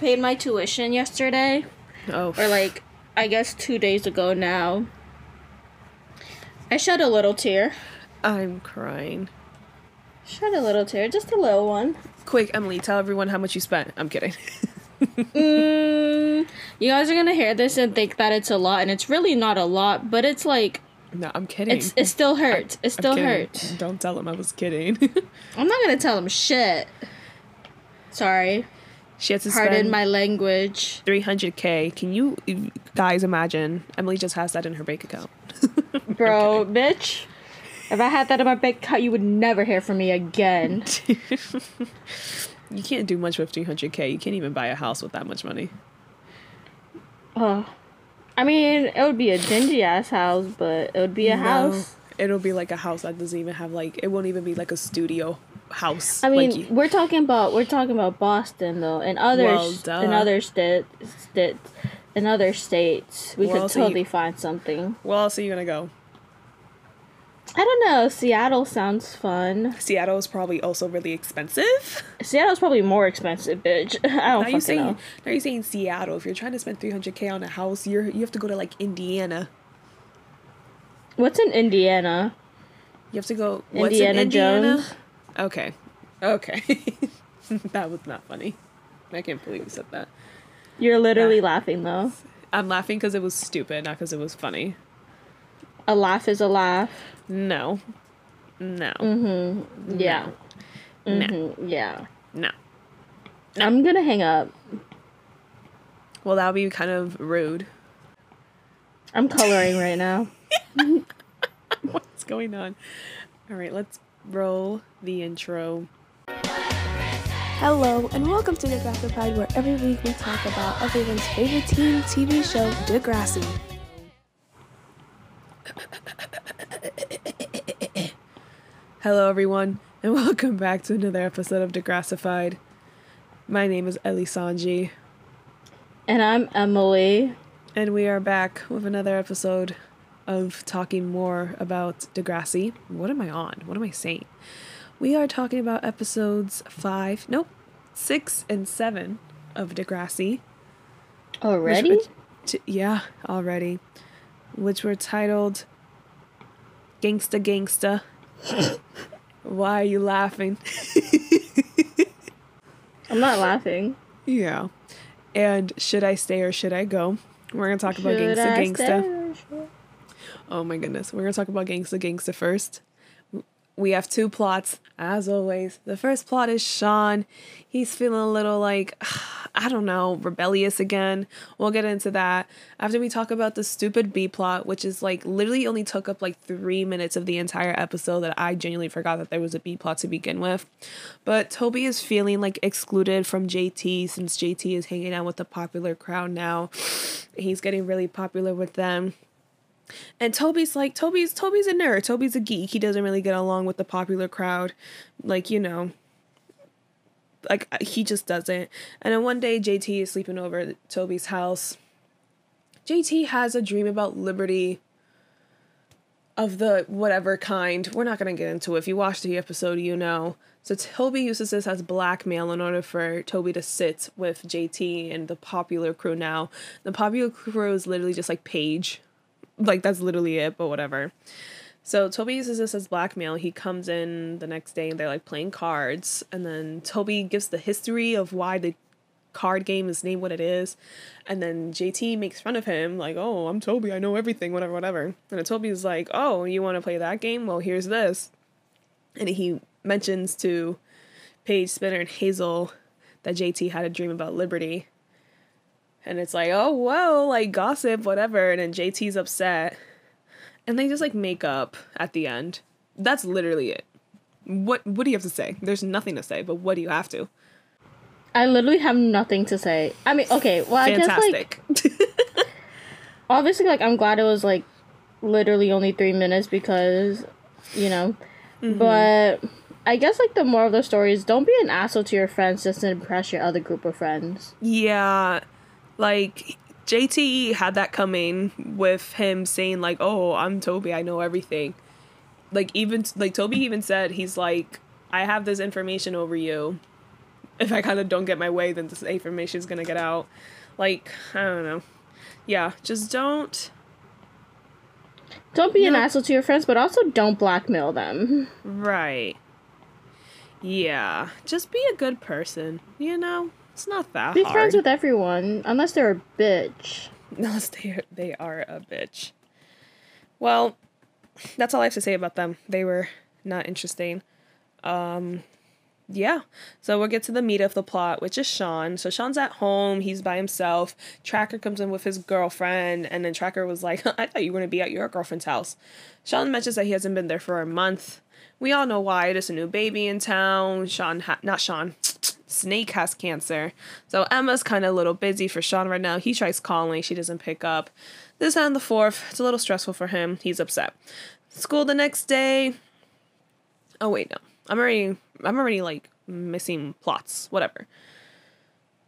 paid my tuition yesterday, Oh, or like I guess two days ago now. I shed a little tear. I'm crying. Shed a little tear, just a little one. Quick, Emily, tell everyone how much you spent. I'm kidding. Mm, you guys are gonna hear this and think that it's a lot, and it's really not a lot, but it's like no, I'm kidding. it's it still hurts. It I'm still hurts. Don't tell him I was kidding. I'm not gonna tell them shit. Sorry, she had to pardon my language. 300k. Can you guys imagine? Emily just has that in her bank account. Bro, bitch. If I had that in my bank account, you would never hear from me again. You can't do much with 300k. You can't even buy a house with that much money. Oh. I mean, it would be a dingy ass house, but it would be a No. house. It'll be like a house that doesn't even have like it won't even be like a studio house. I mean, like we're talking about we're talking about Boston though, and other Well, in other states, states, in other states, we Well, could so you- totally find something. Well, where else are you gonna go? I don't know. Seattle sounds fun. Seattle is probably also really expensive. Seattle's probably more expensive, bitch. I don't Now you fucking saying know. now you're saying Seattle. If you're trying to spend 300k on a house, you're you have to go to like Indiana. What's in Indiana? You have to go. What's in Indiana Indiana? Jones. Okay, okay. that was not funny. I can't believe you said that. You're literally Yeah. laughing though. I'm laughing because it was stupid, not because it was funny. A laugh is a laugh. No, no, Mm-hmm. Yeah. no, Mhm. Yeah. no. I'm gonna hang up. Well, that would be kind of rude. I'm coloring right now. What's going on? All right, let's roll the intro. Hello, and welcome to Degrassified, where every week we talk about everyone's favorite teen TV show, Degrassi. Hello, everyone, and welcome back to another episode of Degrassified. My name is Elizangi, And I'm Emily. and we are back with another episode of talking more about Degrassi. What am I on? What am I saying? We are talking about episodes five, nope, six and seven of Degrassi. Already? t- yeah, already. Which were titled Gangsta Gangsta. Why are you laughing? I'm not laughing. yeah. And Should I Stay or Should I Go? We're going to talk about Should Gangsta I Gangsta. stay? Oh my goodness. We're going to talk about Gangsta Gangsta first. We have two plots, as always. The first plot is Sean. He's feeling a little like, I don't know, rebellious again. We'll get into that after we talk about the stupid B plot, which is like literally only took up like three minutes of the entire episode that I genuinely forgot that there was a B plot to begin with. But Toby is feeling like excluded from JT since JT is hanging out with the popular crowd now. He's getting really popular with them. And Toby's like Toby's Toby's a nerd. Toby's a geek. He doesn't really get along with the popular crowd. Like, you know, like he just doesn't. And then one day JT is sleeping over at Toby's house. JT has a dream about liberty of the whatever kind. We're not going to get into it. If you watched the episode, you know. So Toby uses this as blackmail in order for Toby to sit with JT and the popular crew now. The popular crew is literally just like Paige. Like that's literally it, but whatever. So Toby uses this as blackmail. He comes in the next day and they're like playing cards. And then Toby gives the history of why the card game is named what it is. And then JT makes fun of him, like, oh, I'm Toby, I know everything, whatever, whatever. And Toby's like, oh, you want to play that game? Well, here's this. And he mentions to Paige, Spinner, and Hazel that JT had a dream about liberty. And it's like, oh, well, like gossip, whatever. And then JT's upset. And they just like make up at the end. That's literally it. What what do you have to say? There's nothing to say, but what do you have to? I literally have nothing to say. I mean, okay, well, I guess like obviously, like I'm glad it was like literally only three minutes because you know, Mm-hmm. but I guess like the moral of the story is don't be an asshole to your friends just to impress your other group of friends. Yeah, like JTE had that coming with him saying like, "Oh, I'm Toby. I know everything." Like even like Toby even said he's like, "I have this information over you." if I kind of don't get my way, then this information is gonna get out. Like I don't know. Yeah, just don't. Don't be an asshole to your friends, but also don't blackmail them. Right. Yeah, just be a good person. You know, it's not that Be hard. friends with everyone, unless they're a bitch. Unless they are, they are a bitch. Well, that's all I have to say about them. They were not interesting. Um, yeah. So we'll get to the meat of the plot, which is Sean. So Sean's at home. He's by himself. Tracker comes in with his girlfriend, and then Tracker was like, "I thought you were gonna be at your girlfriend's house." Sean mentions that he hasn't been there for a month. We all know why. There's a new baby in town. Sean, ha- not Sean. Snake has cancer. So Emma's kind of a little busy for Sean right now. He tries calling, she doesn't pick up. This and the fourth, it's a little stressful for him. He's upset. School the next day. Oh wait, no. I'm already I'm already like missing plots. Whatever.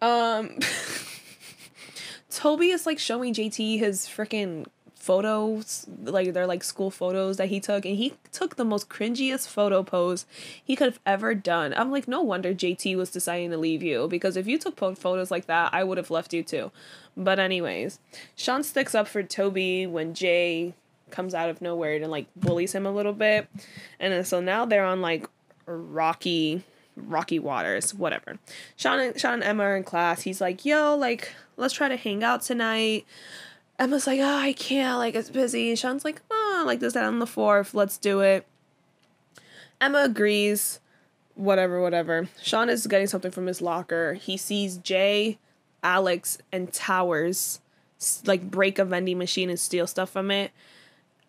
Um Toby is like showing JT his freaking photos, like they're like school photos that he took, and he took the most cringiest photo pose he could have ever done. I'm like, no wonder JT was deciding to leave you because if you took photos like that, I would have left you too. But anyways, Sean sticks up for Toby when Jay comes out of nowhere and like bullies him a little bit, and so now they're on like rocky rocky waters whatever sean and sean and emma are in class he's like yo like let's try to hang out tonight emma's like oh i can't like it's busy. And sean's like oh like this that on the fourth let's do it. Emma agrees whatever whatever. Sean is getting something from his locker. He sees jay alex and Towerz like break a vending machine and steal stuff from it.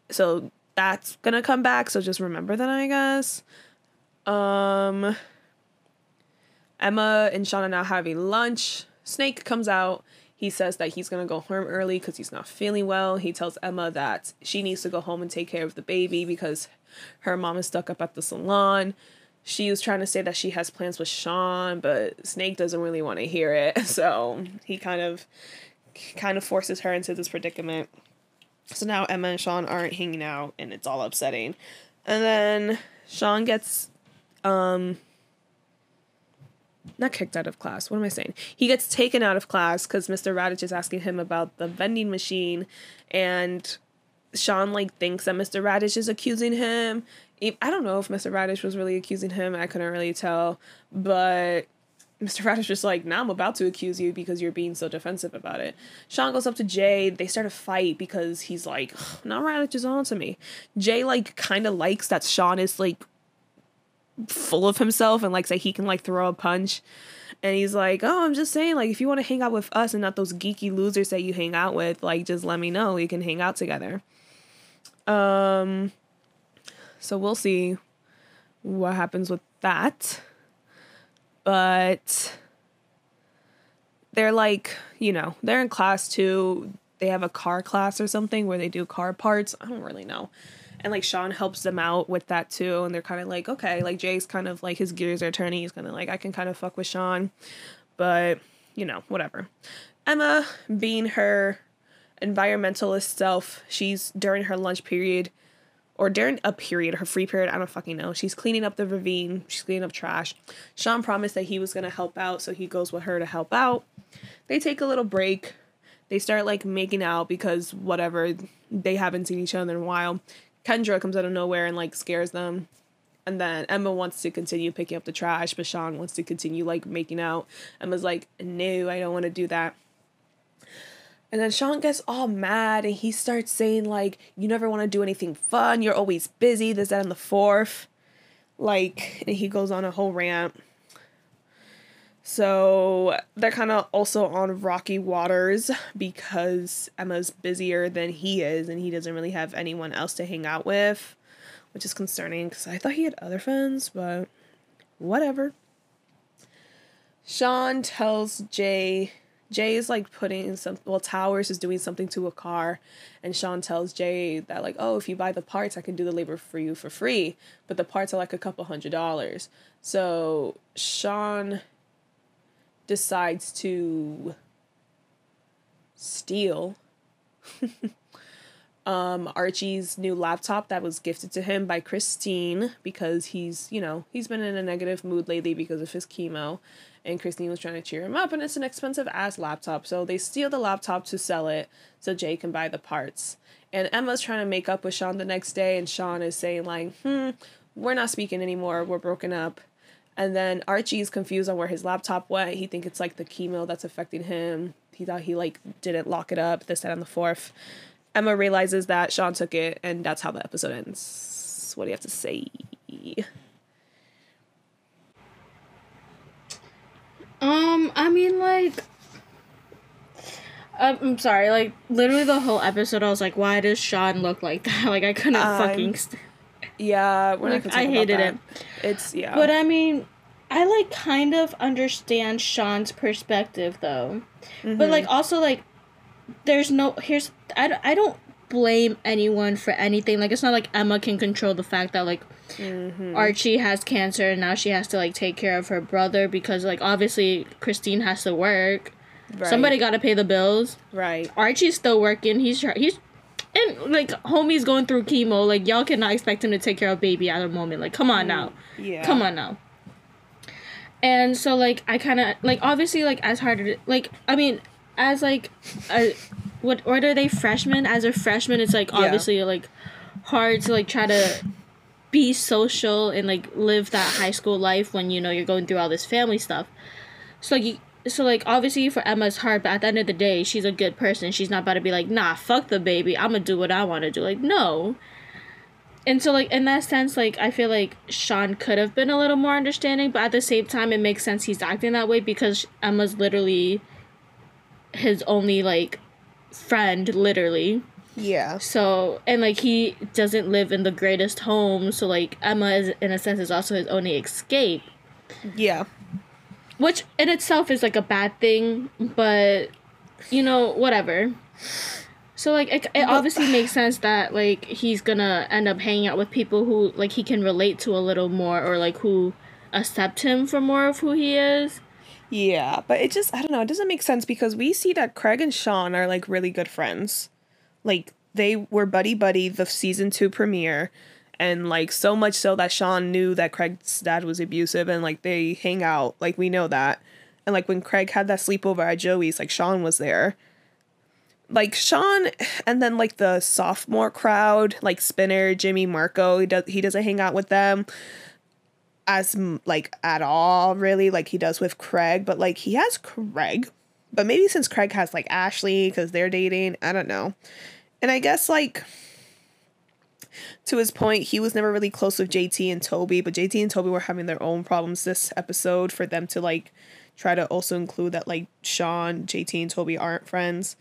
So that's gonna come back so just remember that i guess. Um Emma and Sean are now having lunch. Snake comes out. He says that he's gonna go home early because he's not feeling well. He tells Emma that she needs to go home and take care of the baby because her mom is stuck up at the salon. She was trying to say that she has plans with Sean, but Snake doesn't really want to hear it. So he kind of kind of forces her into this predicament. So now Emma and Sean aren't hanging out and it's all upsetting. And then Sean gets um not kicked out of class. What am I saying? He gets taken out of class because Mr. Raditch is asking him about the vending machine, and Sean like thinks that Mr. Raditch is accusing him. I don't know if Mr. Raditch was really accusing him. I couldn't really tell, but Mr. Raditch was like, "Now I'm about to accuse you because you're being so defensive about it." Sean goes up to Jay. They start a fight because he's like, "Now Raditch is on to me." Jay like kind of likes that Sean is like full of himself and like say he can like throw a punch. And he's like, "Oh, I'm just saying, like, if you want to hang out with us and not those geeky losers that you hang out with, like, just let me know. We can hang out together." Um. So we'll see what happens with that. But they're like, you know, they're in class too. They have a car class or something where they do car parts. I don't really know. And like Sean helps them out with that too. And they're kind of like, okay, like Jay's kind of like his gears are turning. He's kind of like, I can kind of fuck with Sean. But, you know, whatever. Emma, being her environmentalist self, she's during her lunch period or during a period, her free period, I don't fucking know. She's cleaning up the ravine, she's cleaning up trash. Sean promised that he was gonna help out, so he goes with her to help out. They take a little break. They start like making out because whatever, they haven't seen each other in a while. Kendra comes out of nowhere and like scares them. And then Emma wants to continue picking up the trash, but Sean wants to continue like making out. Emma's like, no, I don't want to do that. And then Sean gets all mad and he starts saying, like, you never want to do anything fun. You're always busy. This, that, and the fourth. Like, and he goes on a whole rant. So they're kind of also on rocky waters because Emma's busier than he is and he doesn't really have anyone else to hang out with, which is concerning because I thought he had other friends, but whatever. Sean tells Jay Jay is like putting some well Towerz is doing something to a car and Sean tells Jay that like oh if you buy the parts I can do the labor for you for free but the parts are like a couple hundred dollars. So Sean decides to steal um Archie's new laptop that was gifted to him by Christine because he's, you know, he's been in a negative mood lately because of his chemo and Christine was trying to cheer him up, and it's an expensive ass laptop. So they steal the laptop to sell it so Jay can buy the parts. And Emma's trying to make up with Sean the next day, and Sean is saying, like, hmm, we're not speaking anymore, we're broken up. And then Archie is confused on where his laptop went. He think it's like the chemo that's affecting him. He thought he like didn't lock it up, this, that, and the fourth. Emma realizes that Sean took it, and that's how the episode ends. What do you have to say? Um, I mean, like, um, I'm sorry, like, literally the whole episode, I was like, why does Sean look like that? Like, I couldn't Um, fucking. St- Yeah, we're Like, not I hated that. It's yeah, but I mean, I like kind of understand Sean's perspective though, but mm-hmm. like also like, there's no here's I, don't- I don't blame anyone for anything. Like, it's not like Emma can control the fact that like mm-hmm. Archie has cancer and now she has to like take care of her brother because like obviously Christine has to work. right, Somebody got to pay the bills. right. Archie's still working. He's he's and like homie's going through chemo. Like y'all cannot expect him to take care of baby at the moment. Like come on now. Mm, yeah, Come on now. And so like I kind of like obviously like as hard like I mean as like a what what are they freshmen as a freshman it's like Yeah. obviously like hard to like try to be social and like live that high school life when you know you're going through all this family stuff. So like you, so like obviously for Emma's hard, but at the end of the day, she's a good person. She's not about to be like, nah, fuck the baby. I'm gonna do what I want to do. Like no. And so like in that sense, like I feel like Sean could have been a little more understanding, but at the same time, it makes sense he's acting that way because Emma's literally his only like friend, literally. Yeah, So and like he doesn't live in the greatest home, so like Emma is in a sense is also his only escape, yeah, which in itself is like a bad thing, but you know whatever. So like it, it obviously makes sense that like he's gonna end up hanging out with people who like he can relate to a little more or like who accept him for more of who he is. yeah. But it just I don't know. It doesn't make sense because we see that Craig and Sean are like really good friends. Like they were buddy buddy the season two premiere, and like so much so that Sean knew that Craig's dad was abusive, and like they hang out. Like we know that, and like when Craig had that sleepover at Joey's, like Sean was there. Like Sean and then like the sophomore crowd, like Spinner, Jimmy, Marco, he does he doesn't hang out with them as like at all really like he does with Craig, but like he has Craig. But maybe since Craig has like Ashley cuz they're dating, I don't know. And I guess like to his point, he was never really close with JT and Toby, but JT and Toby were having their own problems this episode for them to like try to also include that like Sean, JT, and Toby aren't friends.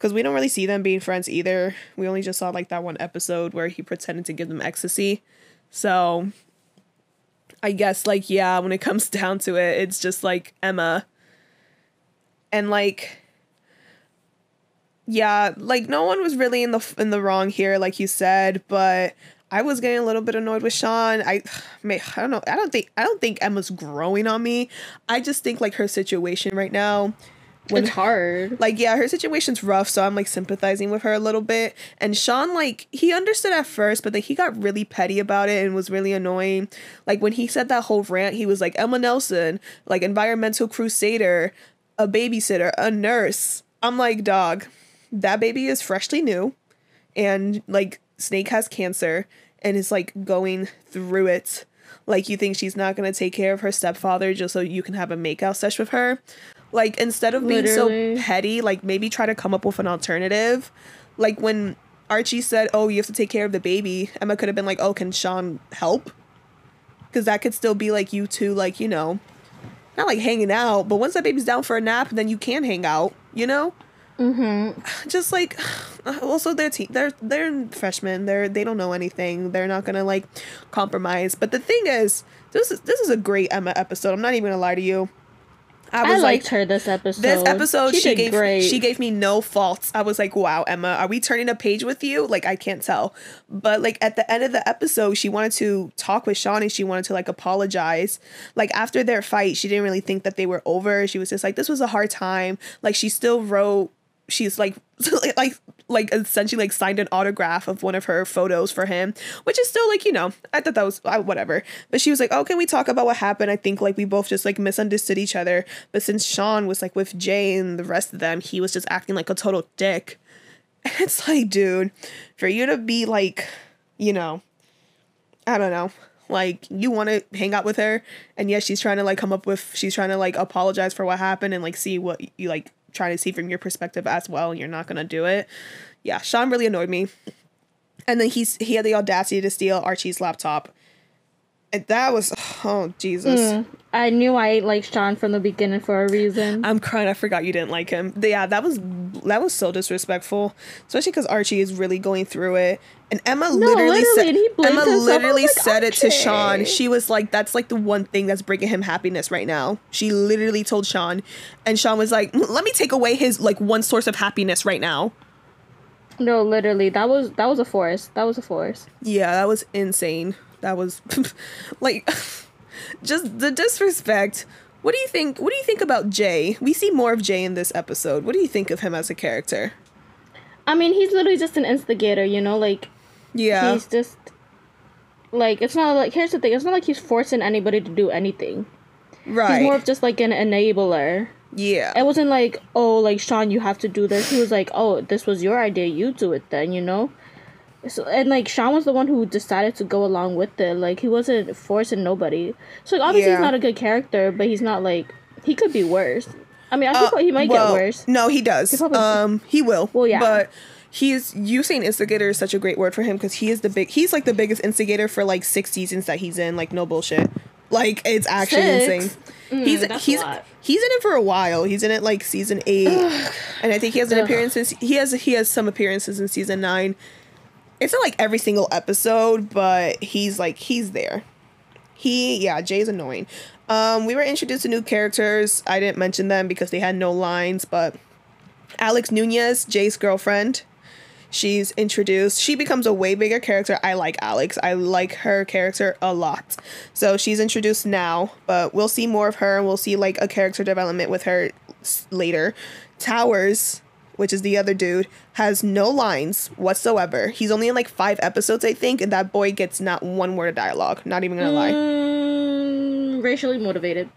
Because we don't really see them being friends either. We only just saw like that one episode where he pretended to give them ecstasy. So I guess like yeah, when it comes down to it, it's just like Emma. And like yeah, like no one was really in the in the wrong here, like you said, but I was getting a little bit annoyed with Sean. I, I don't know. I don't think I don't think Emma's growing on me. I just think like her situation right now. When it's hard. like yeah her situation's rough so i'm like sympathizing with her a little bit. And sean like he understood at first but then he got really petty about it and was really annoying. Like when he said that whole rant he was like emma nelson like environmental crusader a babysitter a nurse. I'm like dog that baby is freshly new and like snake has cancer and is like going through it. Like you think she's not going to take care of her stepfather just so you can have a makeout sesh with her like instead of being Literally. so petty like maybe try to come up with an alternative. Like when archie said oh you have to take care of the baby emma could have been like oh can sean help? Because that could still be like you two like you know not like hanging out but once that baby's down for a nap then you can hang out you know? Mhm just like also they're te- they're they're freshmen. They're they don't know anything. They're not gonna like compromise. But the thing is this is this is a great emma episode. I'm not even gonna lie to you i I liked like her this episode. this episode. she, did gave great. she gave me no faults. I was like wow emma are we turning a page with you? Like i can't tell. But like at the end of the episode she wanted to talk with sean and she wanted to like apologize. Like after their fight she didn't really think that they were over. She was just like this was a hard time. Like she still wrote she's like like like essentially like signed an autograph of one of her photos for him, which is still like you know I thought that was uh, whatever. But she was like, "Oh, can we talk about what happened?" I think like we both just like misunderstood each other. But since Sean was like with Jay and the rest of them, he was just acting like a total dick. And it's like, dude, for you to be like, you know, I don't know, like you want to hang out with her, and yes, she's trying to like come up with, she's trying to like apologize for what happened and like see what you like trying to see from your perspective as well, you're not gonna do it. Yeah, Sean really annoyed me. And then he's he had the audacity to steal Archie's laptop. And that was oh Jesus. Hmm. I knew I liked Sean from the beginning for a reason. I'm crying. I forgot you didn't like him. Yeah, that was that was so disrespectful, especially because Archie is really going through it. And Emma literally, literally, said and he blamed Emma himself. I was literally like, said it to Sean. She was like, "That's like the one thing that's bringing him happiness right now." She literally told Sean, and Sean was like, "Let me take away his like one source of happiness right now." No, literally, that was that was a force. That was a force. Yeah, that was insane. That was like just the disrespect. What do you think? What do you think about Jay? We see more of Jay in this episode. What do you think of him as a character? I mean, he's literally just an instigator, you know, like Yeah. he's just like it's not like here's the thing, it's not like he's forcing anybody to do anything. right. He's more of just like an enabler. yeah. It wasn't like, oh, like Sean, you have to do this. He was like, oh, this was your idea, you do it then, you know. So and like Sean was the one who decided to go along with it. Like he wasn't forcing nobody. So like obviously Yeah. he's not a good character, but he's not like he could be worse. I mean, I think he might Uh, Well, get worse. No, he does. probably- um, he will. Well, yeah. But he's you saying instigator is such a great word for him because he is the big. He's like the biggest instigator for like six seasons that he's in. Like no bullshit. Like it's actually Six? insane. he's Mm, a he's he's in it for a while. He's in it like season eight, and I think he has an appearance. He has he has some appearances in season nine. It's not like every single episode, but he's like he's there. He yeah, Jay's annoying. Um, we were introduced to new characters. I didn't mention them because they had no lines, but Alex Nunez, Jay's girlfriend, she's introduced. She becomes a way bigger character. I like Alex. I like her character a lot. So she's introduced now, but we'll see more of her and we'll see like a character development with her later. Towerz, which is the other dude, has no lines whatsoever. He's only in like five episodes, I think, and that boy gets not one word of dialogue. Not even gonna lie. Mm, racially motivated.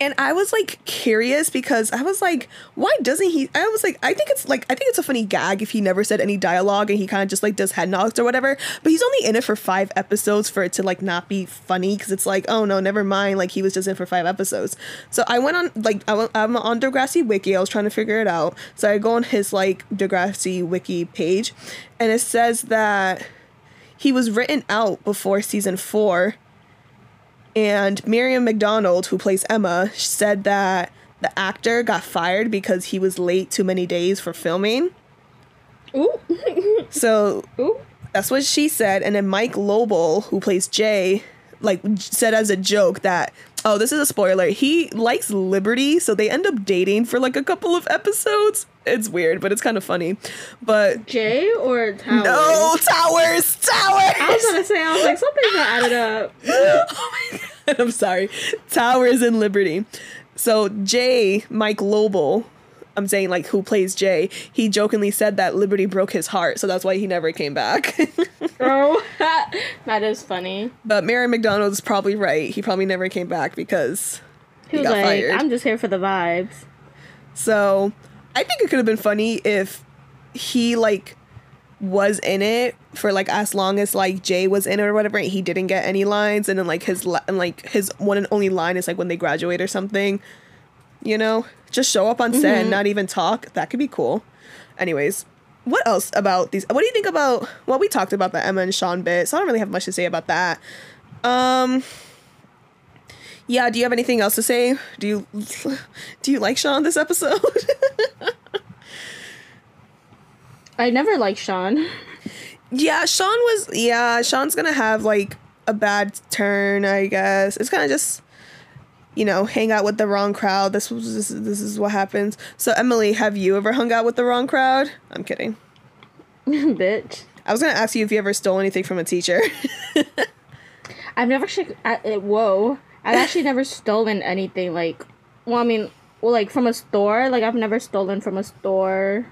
And I was like curious because I was like, why doesn't he? I was like, I think it's like, I think it's a funny gag if he never said any dialogue and he kind of just like does head nods or whatever. But he's only in it for five episodes for it to like not be funny because it's like, oh no, never mind. Like he was just in for five episodes. So I went on, like, I went, I'm on Degrassi Wiki. I was trying to figure it out. So I go on his like Degrassi Wiki page and it says that he was written out before season four and Miriam McDonald, who plays Emma, said that the actor got fired because he was late too many days for filming. Ooh. So Ooh. that's what she said. And then Mike Lobel, who plays Jay, like said as a joke that, oh, this is a spoiler. He likes Liberty, so they end up dating for like a couple of episodes. It's weird, but it's kind of funny. But Jay or Towerz? no, Towerz, Towerz. I was gonna say, I was like, something's not added up. oh my god, I'm sorry. Towerz and Liberty. So Jay, Mike Lobel, I'm saying like who plays Jay, he jokingly said that Liberty broke his heart, so that's why he never came back. Oh, that is funny. but Mary McDonald is probably right. He probably never came back because He he, was like, fired. I'm just here for the vibes. So I think it could have been funny if he like was in it for like as long as like Jay was in it or whatever. He didn't get any lines, and then like his li- and like his one and only line is like when they graduate or something. You know, just show up on set and not even talk. That could be cool. Anyways, what else about these? What do you think about? Well, we talked about the Emma and Sean bit, so I don't really have much to say about that. Um. Yeah, do you have anything else to say? Do you do you like Sean this episode? I never liked Sean. yeah, Sean was yeah, Sean's gonna have like a bad turn, I guess. It's kind of just you know, hang out with the wrong crowd. This was this, this is what happens. So Emily, have you ever hung out with the wrong crowd? I'm kidding. Bitch. I was gonna ask you if you ever stole anything from a teacher. I've never actually. I, uh, whoa. I've actually never stolen anything. Like, well, I mean, well, like from a store. Like, I've never stolen from a store.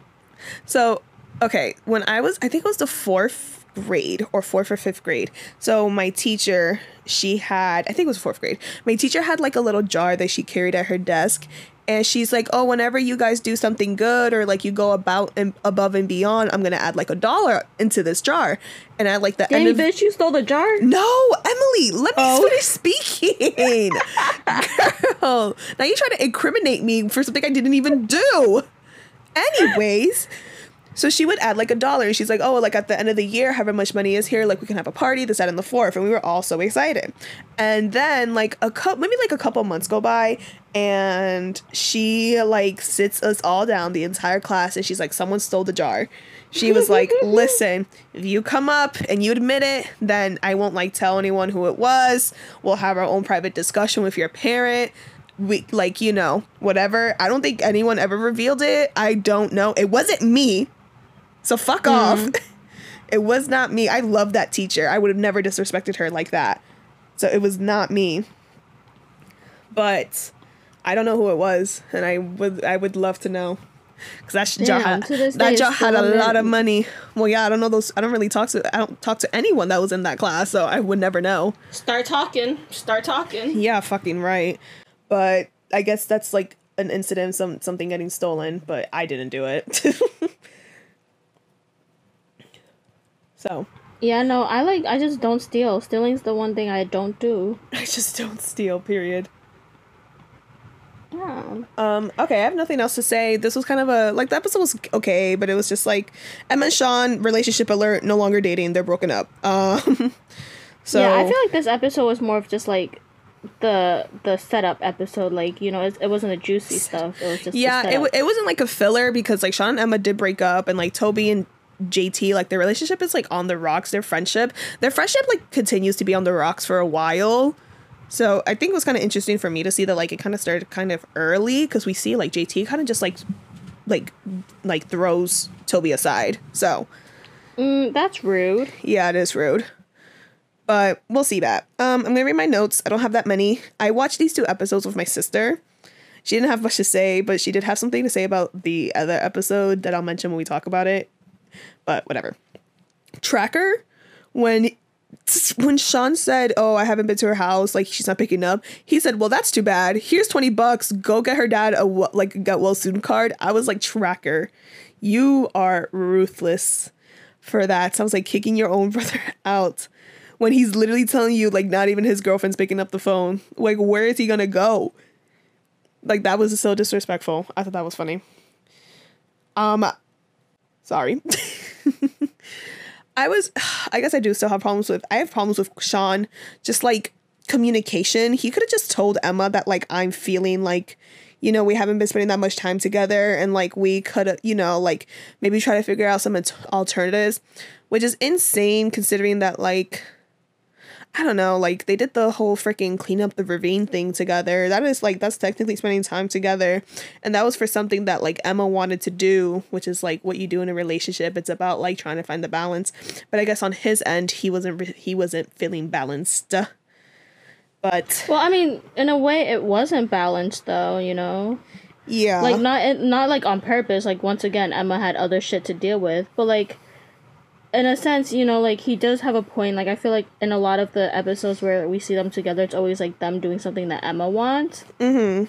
so okay, when I was, I think it was the fourth grade or fourth or fifth grade. So my teacher, she had, I think it was fourth grade. My teacher had like a little jar that she carried at her desk. And she's like, oh, whenever you guys do something good or like you go about and above and beyond, I'm gonna add like a dollar into this jar. And at like the Dang, end of bitch, you stole the jar? no, Emily, let me Oh. finish speaking. Girl, now you try to incriminate me for something I didn't even do. Anyways, so she would add like a dollar. She's like, oh, like at the end of the year, however much money is here, like we can have a party, this, that, and the fourth. And we were all so excited. And then like a couple, maybe like a couple months go by, and she like sits us all down, the entire class, and she's like, someone stole the jar. She was like, listen, if you come up and you admit it, then I won't like tell anyone who it was. We'll have our own private discussion with your parent. We like, you know, whatever. I don't think anyone ever revealed it. I don't know. It wasn't me. So fuck off. Mm. it was not me. I love that teacher. I would have never disrespected her like that. So it was not me. But I don't know who it was, and I would I would love to know. Cause that Damn, had, this day that jar had a lot of money. Well, yeah, I don't know those. I don't really talk to. I don't talk to anyone that was in that class, so I would never know. Start talking. Start talking. Yeah, fucking right. But I guess that's like an incident, some something getting stolen, but I didn't do it. so Yeah, no, I like, I just don't steal. Stealing's the one thing I don't do. I just don't steal. Period. Yeah. Um, okay, I have nothing else to say. This was kind of a like the episode was okay, but it was just like Emma and Sean relationship alert, no longer dating, they're broken up. Um, so yeah, I feel like this episode was more of just like the the setup episode. Like you know, it, it wasn't the juicy stuff. It was just yeah, it, w- it wasn't like a filler because like Sean and Emma did break up, and like Toby and JT, like their relationship is like on the rocks. Their friendship, their friendship like continues to be on the rocks for a while. So I think it was kind of interesting for me to see that like it kind of started kind of early because we see like JT kind of just like like like throws Toby aside. So Mm, that's rude. yeah, it is rude. But we'll see that. Um, I'm gonna read my notes. I don't have that many. I watched these two episodes with my sister. She didn't have much to say, but she did have something to say about the other episode that I'll mention when we talk about it. But whatever. Tracker, when when Sean said, "Oh, I haven't been to her house. Like she's not picking up," he said, "Well, that's too bad. Here's twenty bucks. Go get her dad a like get well soon card." I was like, "Tracker, you are ruthless for that." Sounds like kicking your own brother out when he's literally telling you like not even his girlfriend's picking up the phone. Like, where is he gonna go? Like that was so disrespectful. I thought that was funny. Um, sorry. I was, I guess I do still have problems with, I have problems with Sean, just like communication. He could have just told Emma that, like, I'm feeling like, you know, we haven't been spending that much time together and, like, we could you know, like, maybe try to figure out some alternatives, which is insane considering that, like, I don't know, like they did the whole freaking clean up the ravine thing together. That is like that's technically spending time together. And that was for something that like Emma wanted to do, which is like what you do in a relationship. It's about like trying to find the balance. But I guess on his end, he wasn't re- he wasn't feeling balanced. But Well, I mean, in a way, it wasn't balanced though. You know, yeah. like not not like on purpose. Like once again, Emma had other shit to deal with, but like. In a sense, you know, like he does have a point. Like I feel like in a lot of the episodes where we see them together, it's always like them doing something that Emma wants. Mhm.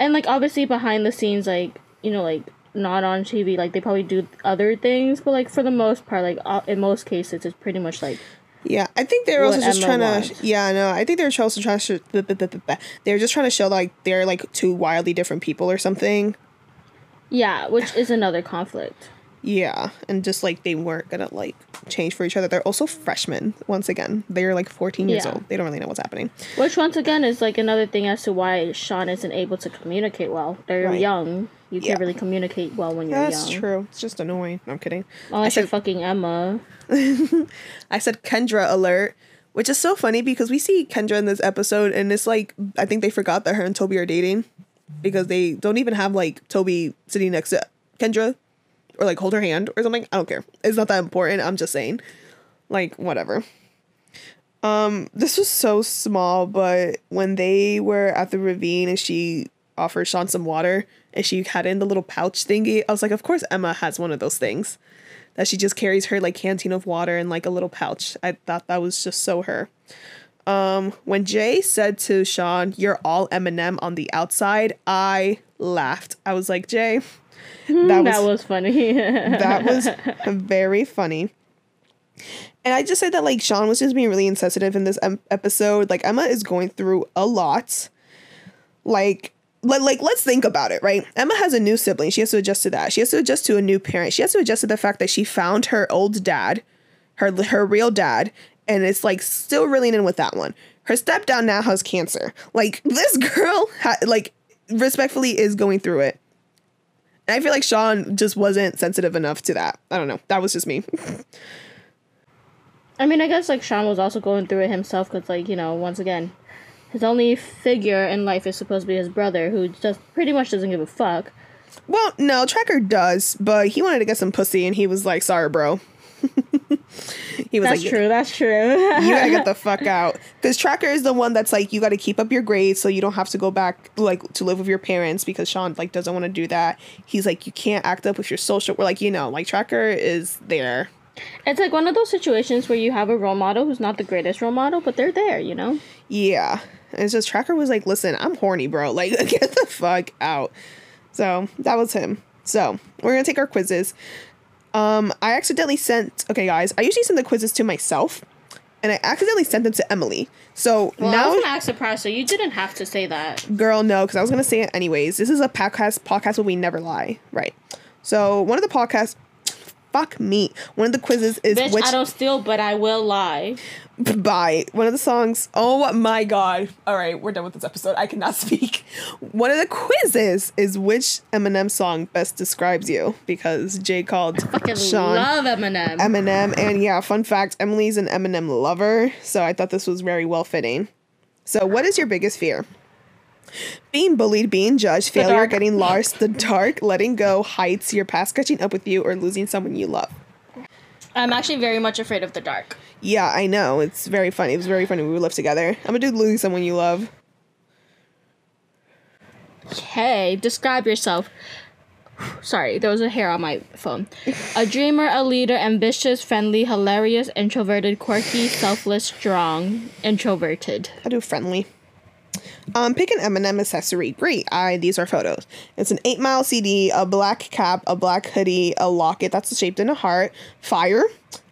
and like obviously behind the scenes like you know like not on tv like they probably do other things but like for the most part like uh, in most cases it's pretty much like Yeah, I think they're also just Emma trying to. wants. Yeah, no, I think they're also trying to. They're just trying to show like they're like two wildly different people or something. yeah which is another conflict Yeah, and just like they weren't gonna like change for each other. They're also freshmen. Once again, they're like 14 years Yeah. old. They don't really know what's happening. which once again is like another thing as to why sean isn't able to communicate well they're Right. young you can't really communicate well when you're That's young true. It's just annoying. No, I'm kidding. Oh, unless I you're said- fucking emma I said Kendra alert, which is so funny because we see Kendra in this episode, and it's like I think they forgot that her and Toby are dating because they don't even have like Toby sitting next to Kendra or like hold her hand or something. I don't care. It's not that important. I'm just saying, like whatever. Um, this was so small, but when they were at the ravine and she offered Sean some water and she had in the little pouch thingy. I was like, of course Emma has one of those things. That she just carries her like canteen of water in like a little pouch. I thought that was just so her. Um, when Jay said to Sean, "You're all Eminem on the outside," I laughed. I was like, "Jay, hmm, that was that was funny. that was very funny." And I just said that like Sean was just being really insensitive in this em- episode. Like Emma is going through a lot. Like like, like let's think about it, right? Emma has a new sibling. She has to adjust to that. She has to adjust to a new parent. She has to adjust to the fact that she found her old dad, her her real dad, and it's like still reeling in with that one. Her stepdad now has cancer. Like this girl, ha- like respectfully, is going through it. And I feel like Sean just wasn't sensitive enough to that. I don't know. That was just me. I mean, I guess like Sean was also going through it himself because, like, you know, once again, his only figure in life is supposed to be his brother, who just pretty much doesn't give a fuck. well, no, Tracker does, but he wanted to get some pussy, and he was like, "Sorry, bro." he was That's like, true. That's true. you gotta get the fuck out. Because tracker is the one that's like you gotta keep up your grades so you don't have to go back like to live with your parents because sean like doesn't want to do that. He's like you can't act up with your social we're like you know like tracker is there. It's like one of those situations where you have a role model who's not the greatest role model, but they're there, you know. yeah. And it's just tracker was like listen i'm horny bro. Like get the fuck out. So that was him. So we're gonna take our quizzes um i accidentally sent okay guys i usually send the quizzes to myself and i accidentally sent them to emily so Well, I now was gonna act surprised, so you didn't have to say that. Girl, no, because I was gonna say it anyways. This is a podcast podcast where we never lie, right? So one of the podcasts, fuck me. One of the quizzes is Bitch, which I don't steal, but I will lie. Bye. one of the songs. Oh my god! All right, we're done with this episode. I cannot speak. One of the quizzes is which Eminem song best describes you because Jay called Fucking Sean love Eminem. Eminem, and yeah, fun fact: Emily's an Eminem lover, so I thought this was very well fitting. So, what is your biggest fear? Being bullied, being judged, failure, dark. getting lost, the dark, letting go, heights, your past catching up with you, or losing someone you love. I'm actually very much afraid of the dark. Yeah, I know. It's very funny. It was very funny. We lived together. I'm gonna do losing someone you love. Okay, describe yourself. Sorry, there was a hair on my phone. A dreamer, a leader, ambitious, friendly, hilarious, introverted, quirky, selfless, strong, introverted. I do friendly. Um, pick an Eminem accessory. Great. I these are photos. It's an eight mile CD, a black cap, a black hoodie, a locket that's shaped in a heart, fire,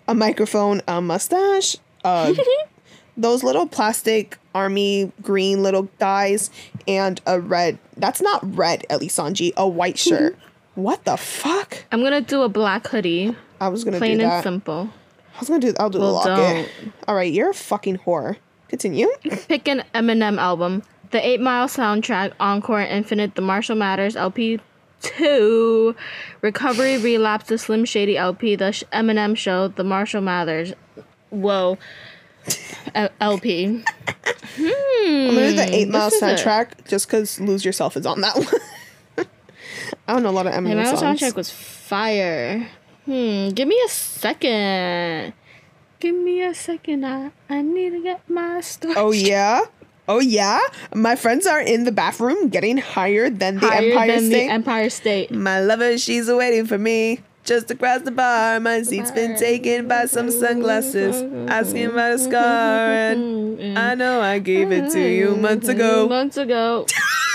a microphone, a mustache, uh, those little plastic army green little guys, and a red. That's not red, Elizangi. A white shirt. what the fuck? I'm gonna do a black hoodie, I was gonna do plain do and simple. I was gonna do. I'll do Well, the locket. All right, you're a fucking whore. Continue. Pick an Eminem album. The Eight Mile soundtrack, Encore, Infinite, The Marshall Mathers LP. Two, Recovery, Relapse, The Slim Shady LP, The Eminem Show, The Marshall Mathers. Whoa. LP. I'm gonna do the Eight Mile is a- soundtrack just because "Lose Yourself" is on that one. I don't know a lot of The Eminem Eminem songs. soundtrack was fire. Hmm, give me a second. Give me a second. I, I need to get my story. oh yeah, oh yeah. My friends are in the bathroom getting higher than the Higher Empire than State. the Empire State. My lover, she's waiting for me. Just across the bar, my seat's been taken by some sunglasses, asking about a scar, and I know I gave it to you months ago. Months ago.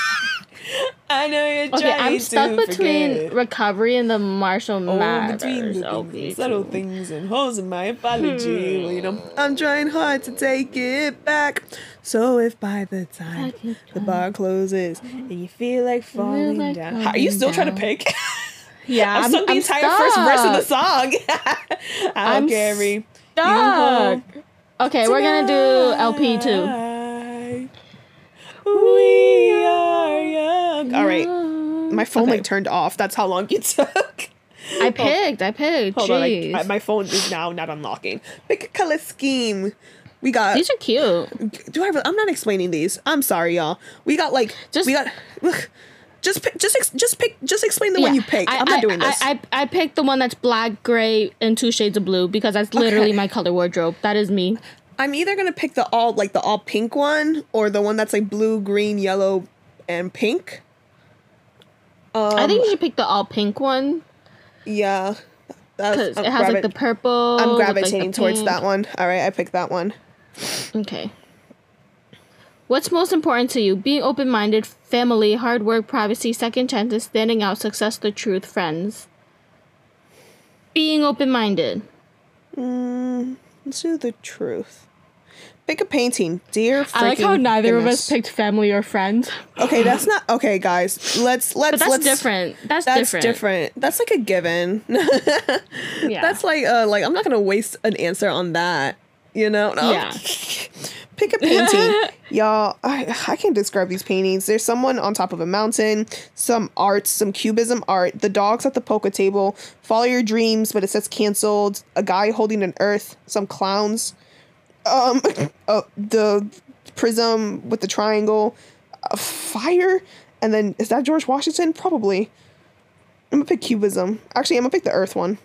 I know you're Okay, trying I'm stuck to between forget. recovery and the Marshall Oh, Mathers. between the things, little things and holes in my apology. Hmm. Well, you know, I'm trying hard to take it back. So if by the time the bar closes and you feel like falling like down, How- are you falling still trying to pick? Yeah, I'm, sung the I'm entire first verse of the song. I I'm don't. Stuck. Okay, we're gonna do LP too. too. We are All right, my phone Okay. like turned off. That's how long it took. I picked. I picked. Hold on, I, I- my phone is now not unlocking. Pick a color scheme. We got. These are cute. do I? I'm not explaining these. I'm sorry, y'all. We got like. Just- we got. Look, just pick. Just ex, just pick. Just explain the one you picked. I, I'm not I- doing this. I, I, I picked the one that's black, gray, and two shades of blue because that's literally Okay. my color wardrobe. That is me. I'm either gonna pick the all like the all pink one or the one that's like blue, green, yellow, and pink. Um, I think you should pick the all pink one yeah. That's- because it has like the purple. I'm with, like, gravitating towards pink. that one. All right, I picked that one. Okay. What's most important to you? Being open minded, family, hard work, privacy, second chances, standing out, success, the truth, friends. Being open minded. Mm, let's do the truth. Pick a painting, dear. I like how neither of us picked family or friends. Okay, that's not okay, guys. Let's let's But that's let's. different. That's, different. That's different. That's different. That's like a given. Yeah. That's like uh like I'm not gonna waste an answer on that. You know? No. Yeah. Pick a painting. Y'all, I, I can't describe these paintings. There's someone on top of a mountain, some art, some cubism art, the dogs at the poker table, follow your dreams, but it says canceled, a guy holding an earth, some clowns, um, uh, the prism with the triangle, fire, and then is that George Washington? Probably. I'm gonna pick cubism. Actually, I'm gonna pick the earth one.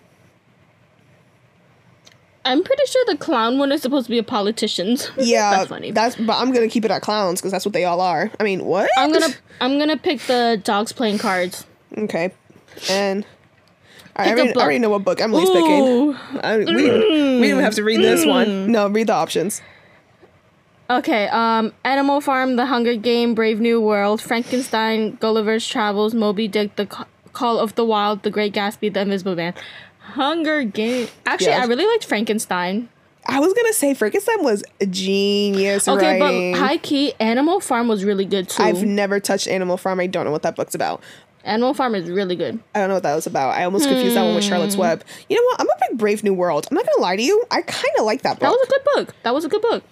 I'm pretty sure the clown one is supposed to be a politician's. Yeah, that's funny. That's but I'm gonna keep it at clowns because that's what they all are. I mean, what? I'm gonna I'm gonna pick the dogs playing cards. Okay, and I already, I already know what book Emily's picking. I, we, didn't, we didn't have to read this one. No, read the options. Okay, um, Animal Farm, The Hunger Game, Brave New World, Frankenstein, Gulliver's Travels, Moby Dick, The Call of the Wild, The Great Gatsby, The Invisible Man. Hunger Game. Actually, Yes. I really liked Frankenstein. I was gonna say Frankenstein was a genius Okay, writing. but high key, Animal Farm was really good too. I've never touched Animal Farm. I don't know what that book's about. Animal Farm is really good. I don't know what that was about. I almost confused that one with Hmm. Charlotte's Web. You know what? I'm a big Brave New World. I'm not gonna lie to you. I kind of like that book. That was a good book. That was a good book.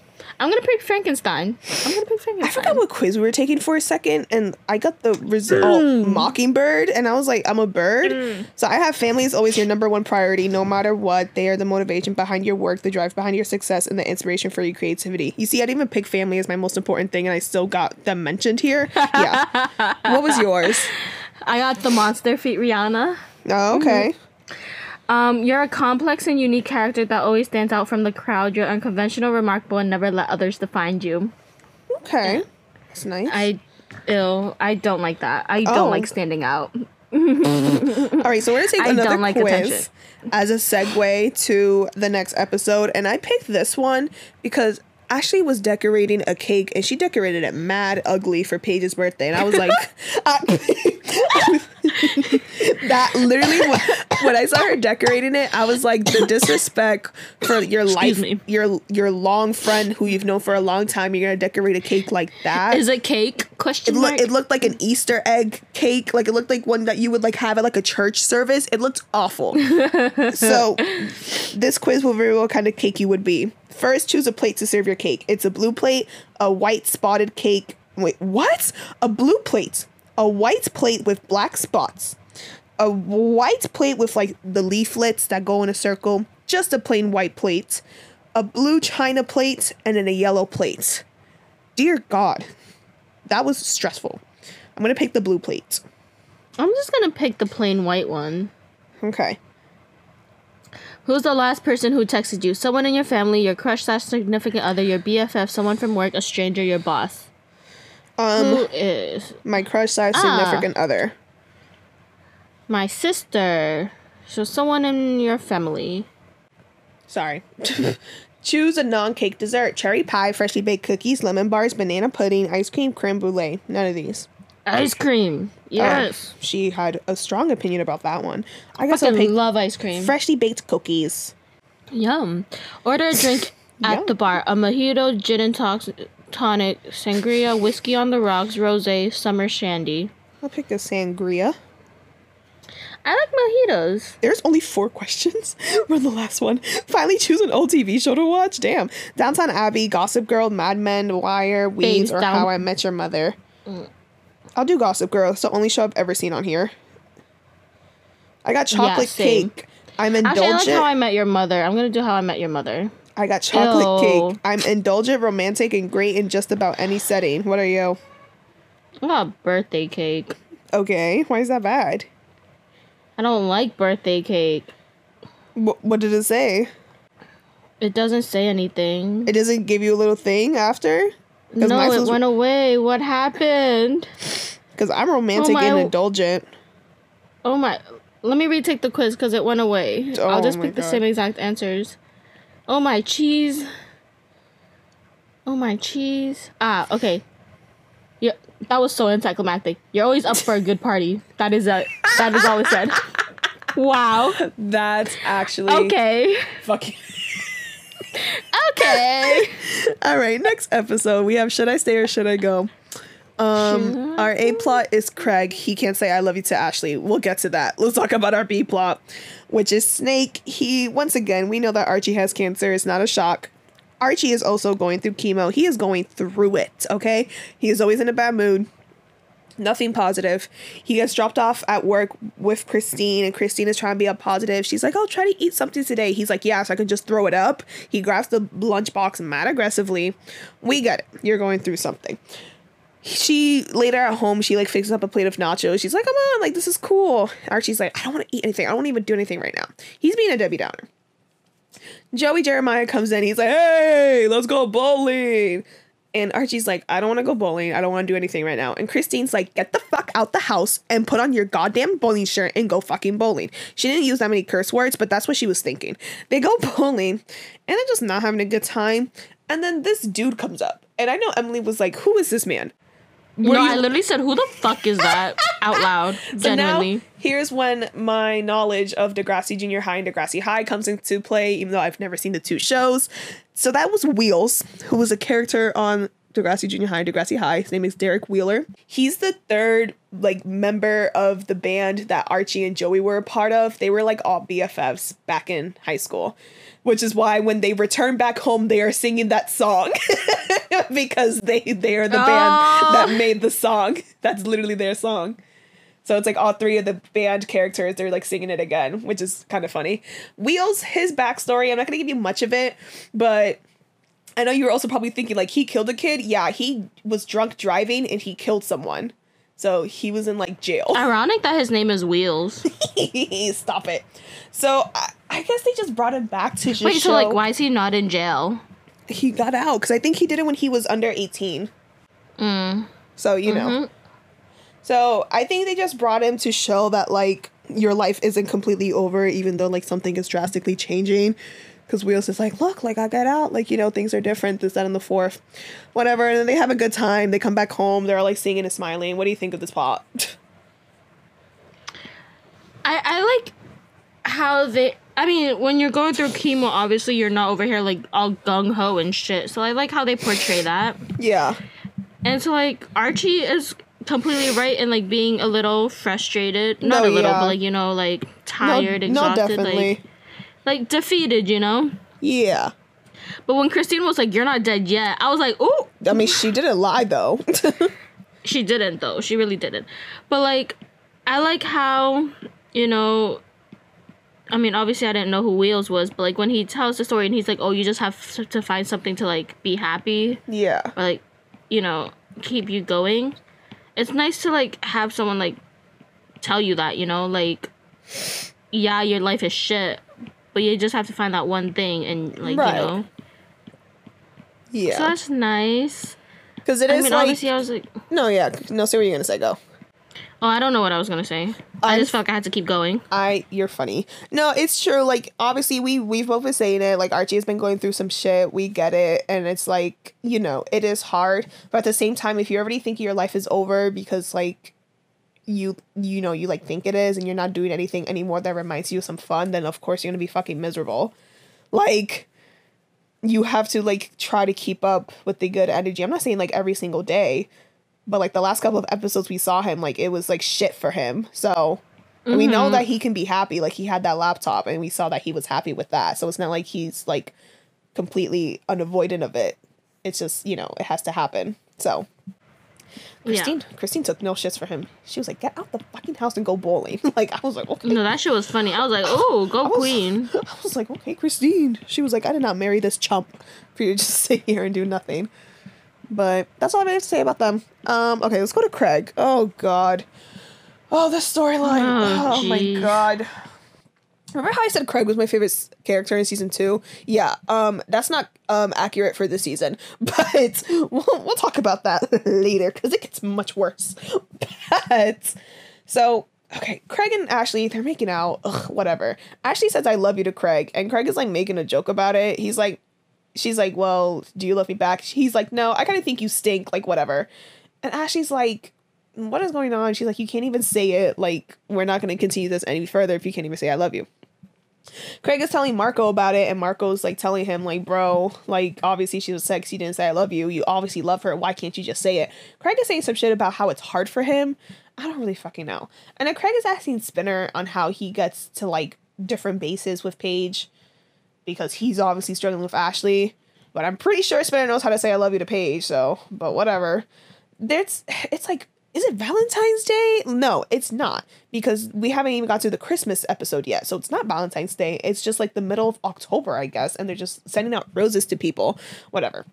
I'm gonna pick Frankenstein. I'm gonna pick Frankenstein. I forgot what quiz we were taking for a second, and I got the result Mockingbird, and I was like, I'm a bird. So I have family is always your number one priority, no matter what. They are the motivation behind your work, the drive behind your success, and the inspiration for your creativity. You see, I didn't even pick family as my most important thing, and I still got them mentioned here. Yeah. what was yours? I got the Monster Feet Rihanna. Oh, okay. Um, you're a complex and unique character that always stands out from the crowd. You're unconventional, remarkable, and never let others define you. Okay. That's nice. I, ill. I don't like that. I Oh. don't like standing out. All right, so we're gonna take I another don't like quiz attention. as a segue to the next episode, and I picked this one because Ashley was decorating a cake, and she decorated it mad ugly for Paige's birthday, and I was like, I- that literally when, when I saw her decorating it, I was like, the disrespect for your life, me. your your long friend who you've known for a long time, you're gonna decorate a cake like that. Is it cake? Question It, mark. it looked like an Easter egg cake. Like it looked like one that you would like have at like a church service. It looked awful. so this quiz will reveal what kind of cake you would be. First, choose a plate to serve your cake. It's a blue plate, a white spotted cake. Wait, what? A blue plate, a white plate with black spots, a white plate with like the leaflets that go in a circle, just a plain white plate, a blue china plate, and then a yellow plate. Dear God, that was stressful. I'm gonna pick the blue plate. I'm just gonna pick the plain white one. Okay. Who's the last person who texted you? Someone in your family, your crush slash significant other, your BFF, someone from work, a stranger, your boss. Um, Who is my crush slash Ah. significant other. my sister? So someone in your family. Sorry. Choose a non-cake dessert: cherry pie, freshly baked cookies, lemon bars, banana pudding, ice cream, creme brulee. None of these. Ice cream. Yes. Oh, she had a strong opinion about that one. I guess pick love ice cream. freshly baked cookies. Yum. Order a drink at Yum. the bar. A mojito, gin and tox- tonic, sangria, whiskey on the rocks, rosé, summer shandy. I'll pick a sangria. I like mojitos. There's only four questions. We're on the last one. Finally choose an old TV show to watch. Damn. Downtown Abbey, Gossip Girl, Mad Men, Wire, Weeds, or down- How I Met Your Mother. Mm. I'll do Gossip Girl. It's the only show I've ever seen on here. I got chocolate same. cake. I'm indulgent. Actually, I like How I, Met Your Mother. I'm gonna do How I Met Your Mother. I got chocolate Ew. cake. I'm indulgent, romantic, and great in just about any setting. What are you? I got birthday cake. Okay. Why is that bad? I don't like birthday cake. Wh- what did it say? It doesn't say anything. It doesn't give you a little thing after? no, it was- went away. What happened? Because I'm romantic my- and indulgent. Oh my. Let me retake the quiz because it went away. Oh I'll just my pick the same exact answers. Oh my cheese. Oh my cheese. Ah, okay. Yeah, that was so anticlimactic. You're always up for a good party. That is a that is all it said. Wow. That's actually Okay. fucking. Okay. All right, next episode we have should I stay or should I go? Um, our A plot is Craig. He can't say I love you to Ashley. We'll get to that. Let's talk about our B plot, which is Snake. He once again we know that Archie has cancer. It's not a shock. Archie is also going through chemo. He is going through it. Okay, he is always in a bad mood. Nothing positive. He gets dropped off at work with Christine, and Christine is trying to be a positive. She's like, "Oh, try to eat something today." He's like, "Yeah," so I can just throw it up. He grabs the lunchbox mad aggressively. We get it. You're going through something. She later at home, she like fixes up a plate of nachos. She's like, "Come on, like this is cool." Archie's like, "I don't want to eat anything. I don't even do anything right now." He's being a Debbie Downer. Joey Jeremiah comes in. He's like, "Hey, let's go bowling." And Archie's like, I don't want to go bowling. I don't want to do anything right now. And Christine's like, get the fuck out the house and put on your goddamn bowling shirt and go fucking bowling. She didn't use that many curse words, but that's what she was thinking. They go bowling and they're just not having a good time. And then this dude comes up. And I know Emily was like, who is this man? No, Were I literally said, "Who the fuck is that?" out loud. So Genuinely. now, here's when my knowledge of Degrassi Junior High and Degrassi High comes into play, even though I've never seen the two shows. So that was Wheels, who was a character on Degrassi Junior High Degrassi High. His name is Derek Wheeler. He's the third like member of the band that Archie and Joey were a part of. They were like all BFFs back in high school. Which is why when they return back home, they are singing that song because they they are the band Oh. that made the song. That's literally their song. So it's like all three of the band characters, they're like singing it again, which is kind of funny. Wheels, his backstory, I'm not gonna give you much of it, but I know you were also probably thinking like he killed a kid. Yeah, he was drunk driving and he killed someone. So he was in like jail. Ironic that his name is Wheels. Stop it. So I, I guess they just brought him back to just Wait, so like, why is he not in jail? he got out because I think he did it when he was under 18. Mm. So you know. Mhm. So I think they just brought him to show that like your life isn't completely over, even though like something is drastically changing. Because Wheels is like, look, like I got out, like you know things are different. This, that, and the fourth, whatever. And then they have a good time. They come back home. They're all like singing and smiling. What do you think of this plot? I I like how they. I mean, when you're going through chemo, obviously you're not over here like all gung ho and shit. So I like how they portray that. yeah, And so like Archie is completely right in like being a little frustrated, not No, a little, yeah. but like you know like tired, no, exhausted, definitely, like like defeated, you know. yeah. But when Christine was like, "You're not dead yet," I was like, "Oh, I mean, she didn't lie though. she didn't though. She really didn't." But like, I like how you know. I mean, obviously, I didn't know who Wheels was, but like when he tells the story and he's like, "Oh, you just have to find something to like be happy." yeah, or like you know keep you going it's nice to like have someone like tell you that you know like yeah your life is shit but you just have to find that one thing and like Right. you know Yeah. so that's nice Because it i is mean like obviously i was like no, yeah. No, say what you're gonna say. Go. oh i don't know what i was gonna say i I'm- just felt like i had to keep going I you're funny. No, it's true. Like obviously we we've both been saying it. Like Archie has been going through some shit. We get it, and it's like you know it is hard. But at the same time, if you already think your life is over because like you you know you like think it is, and you're not doing anything anymore that reminds you of some fun, then of course you're gonna be fucking miserable. Like you have to like try to keep up with the good energy. I'm not saying like every single day, but like the last couple of episodes we saw him like it was like shit for him. So and we know mm-hmm. that he can be happy. Like he had that laptop, and we saw that he was happy with that. So it's not like he's like completely unavoidant of it. It's just you know it has to happen. So Christine, Christine took no shits for him. She was like, "Get out the fucking house and go bowling." like I was like, "Okay." no that shit was funny i was like oh go I was- queen I was like, "Okay, Christine." She was like, "I did not marry this chump for you to just sit here and do nothing." But that's all I have to say about them. Um, okay, let's go to Craig. Oh God. Oh, the storyline. Oh, Oh, my. God. Remember how I said Craig was my favorite character in season two? Yeah. Um, that's not um accurate for this season, but we'll, we'll talk about that later because it gets much worse. But so okay, Craig and Ashley, they're making out. Ugh, whatever. Ashley says I love you to Craig, and Craig is like making a joke about it. He's like, she's like, well, do you love me back? He's like, no, I kind of think you stink. Like whatever. And Ashley's like, what is going on? She's like, you can't even say it. Like we're not going to continue this any further if you can't even say I love you. Craig is telling Marco about it, and Marco's like telling him, like, bro, like, obviously she was sexy, didn't say I love you. You obviously love her. Why can't you just say it? Craig is saying some shit about how it's hard for him. I don't really fucking know. And then Craig is asking Spinner on how he gets to like different bases with Paige because he's obviously struggling with Ashley. But I'm pretty sure Spinner knows how to say I love you to Paige, so but whatever. There's it's like is it Valentine's Day? No, it's not because we haven't even got to the Christmas episode yet. So it's not Valentine's Day. It's just like the middle of October, I guess, and they're just sending out roses to people. Whatever.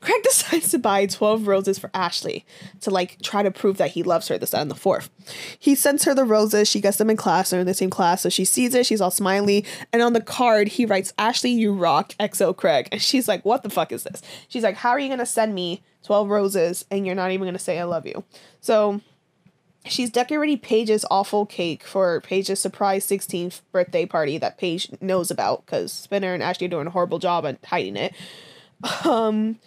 Craig decides to buy 12 roses for Ashley to like try to prove that he loves her this uh, and the fourth. He sends her the roses, she gets them in class, they're in the same class, so she sees it, she's all smiley, and on the card he writes, Ashley, you rock, XO Craig. And she's like, What the fuck is this? She's like, How are you gonna send me 12 roses and you're not even gonna say I love you? So she's decorating Paige's awful cake for Paige's surprise 16th birthday party that Paige knows about because Spinner and Ashley are doing a horrible job at hiding it um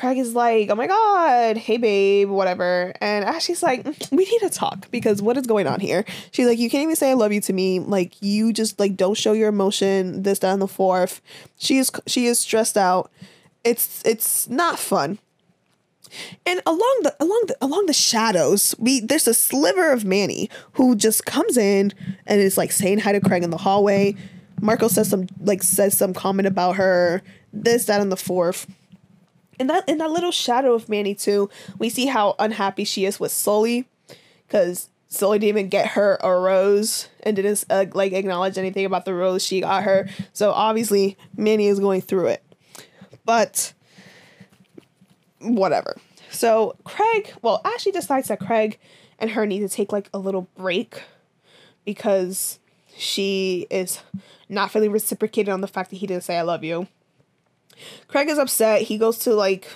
Craig is like, oh my god, hey babe, whatever. And Ashley's like, mm, we need to talk because what is going on here? She's like, you can't even say I love you to me. Like you just like don't show your emotion, this, that, and the fourth. She is she is stressed out. It's it's not fun. And along the along the along the shadows, we there's a sliver of Manny who just comes in and is like saying hi to Craig in the hallway. Marco says some like says some comment about her this, that, and the fourth. In that in that little shadow of Manny too, we see how unhappy she is with Sully, because Sully didn't even get her a rose and didn't uh, like acknowledge anything about the rose she got her. So obviously Manny is going through it, but whatever. So Craig, well, Ashley decides that Craig and her need to take like a little break because she is not feeling reciprocated on the fact that he didn't say I love you. Craig is upset. He goes to like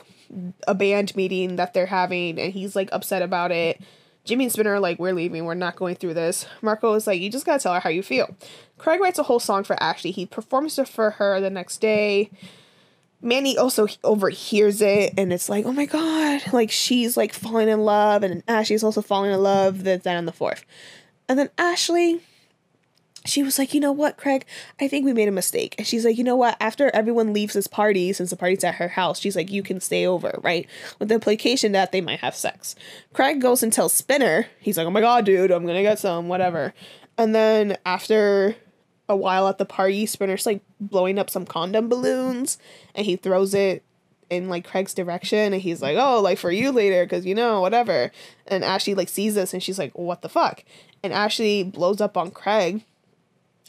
a band meeting that they're having and he's like upset about it. Jimmy and Spinner are like, we're leaving. We're not going through this. Marco is like, you just gotta tell her how you feel. Craig writes a whole song for Ashley. He performs it for her the next day. Manny also overhears it and it's like, oh my god, like she's like falling in love and Ashley's also falling in love, That's that, and the fourth. And then Ashley she was like, you know what, Craig? I think we made a mistake. And she's like, you know what? After everyone leaves this party, since the party's at her house, she's like, you can stay over, right? With the implication that they might have sex. Craig goes and tells Spinner, he's like, oh my god, dude, I'm gonna get some, whatever. And then after a while at the party, Spinner's like blowing up some condom balloons and he throws it in like Craig's direction and he's like, oh, like for you later, because you know, whatever. And Ashley like sees this and she's like, what the fuck? And Ashley blows up on Craig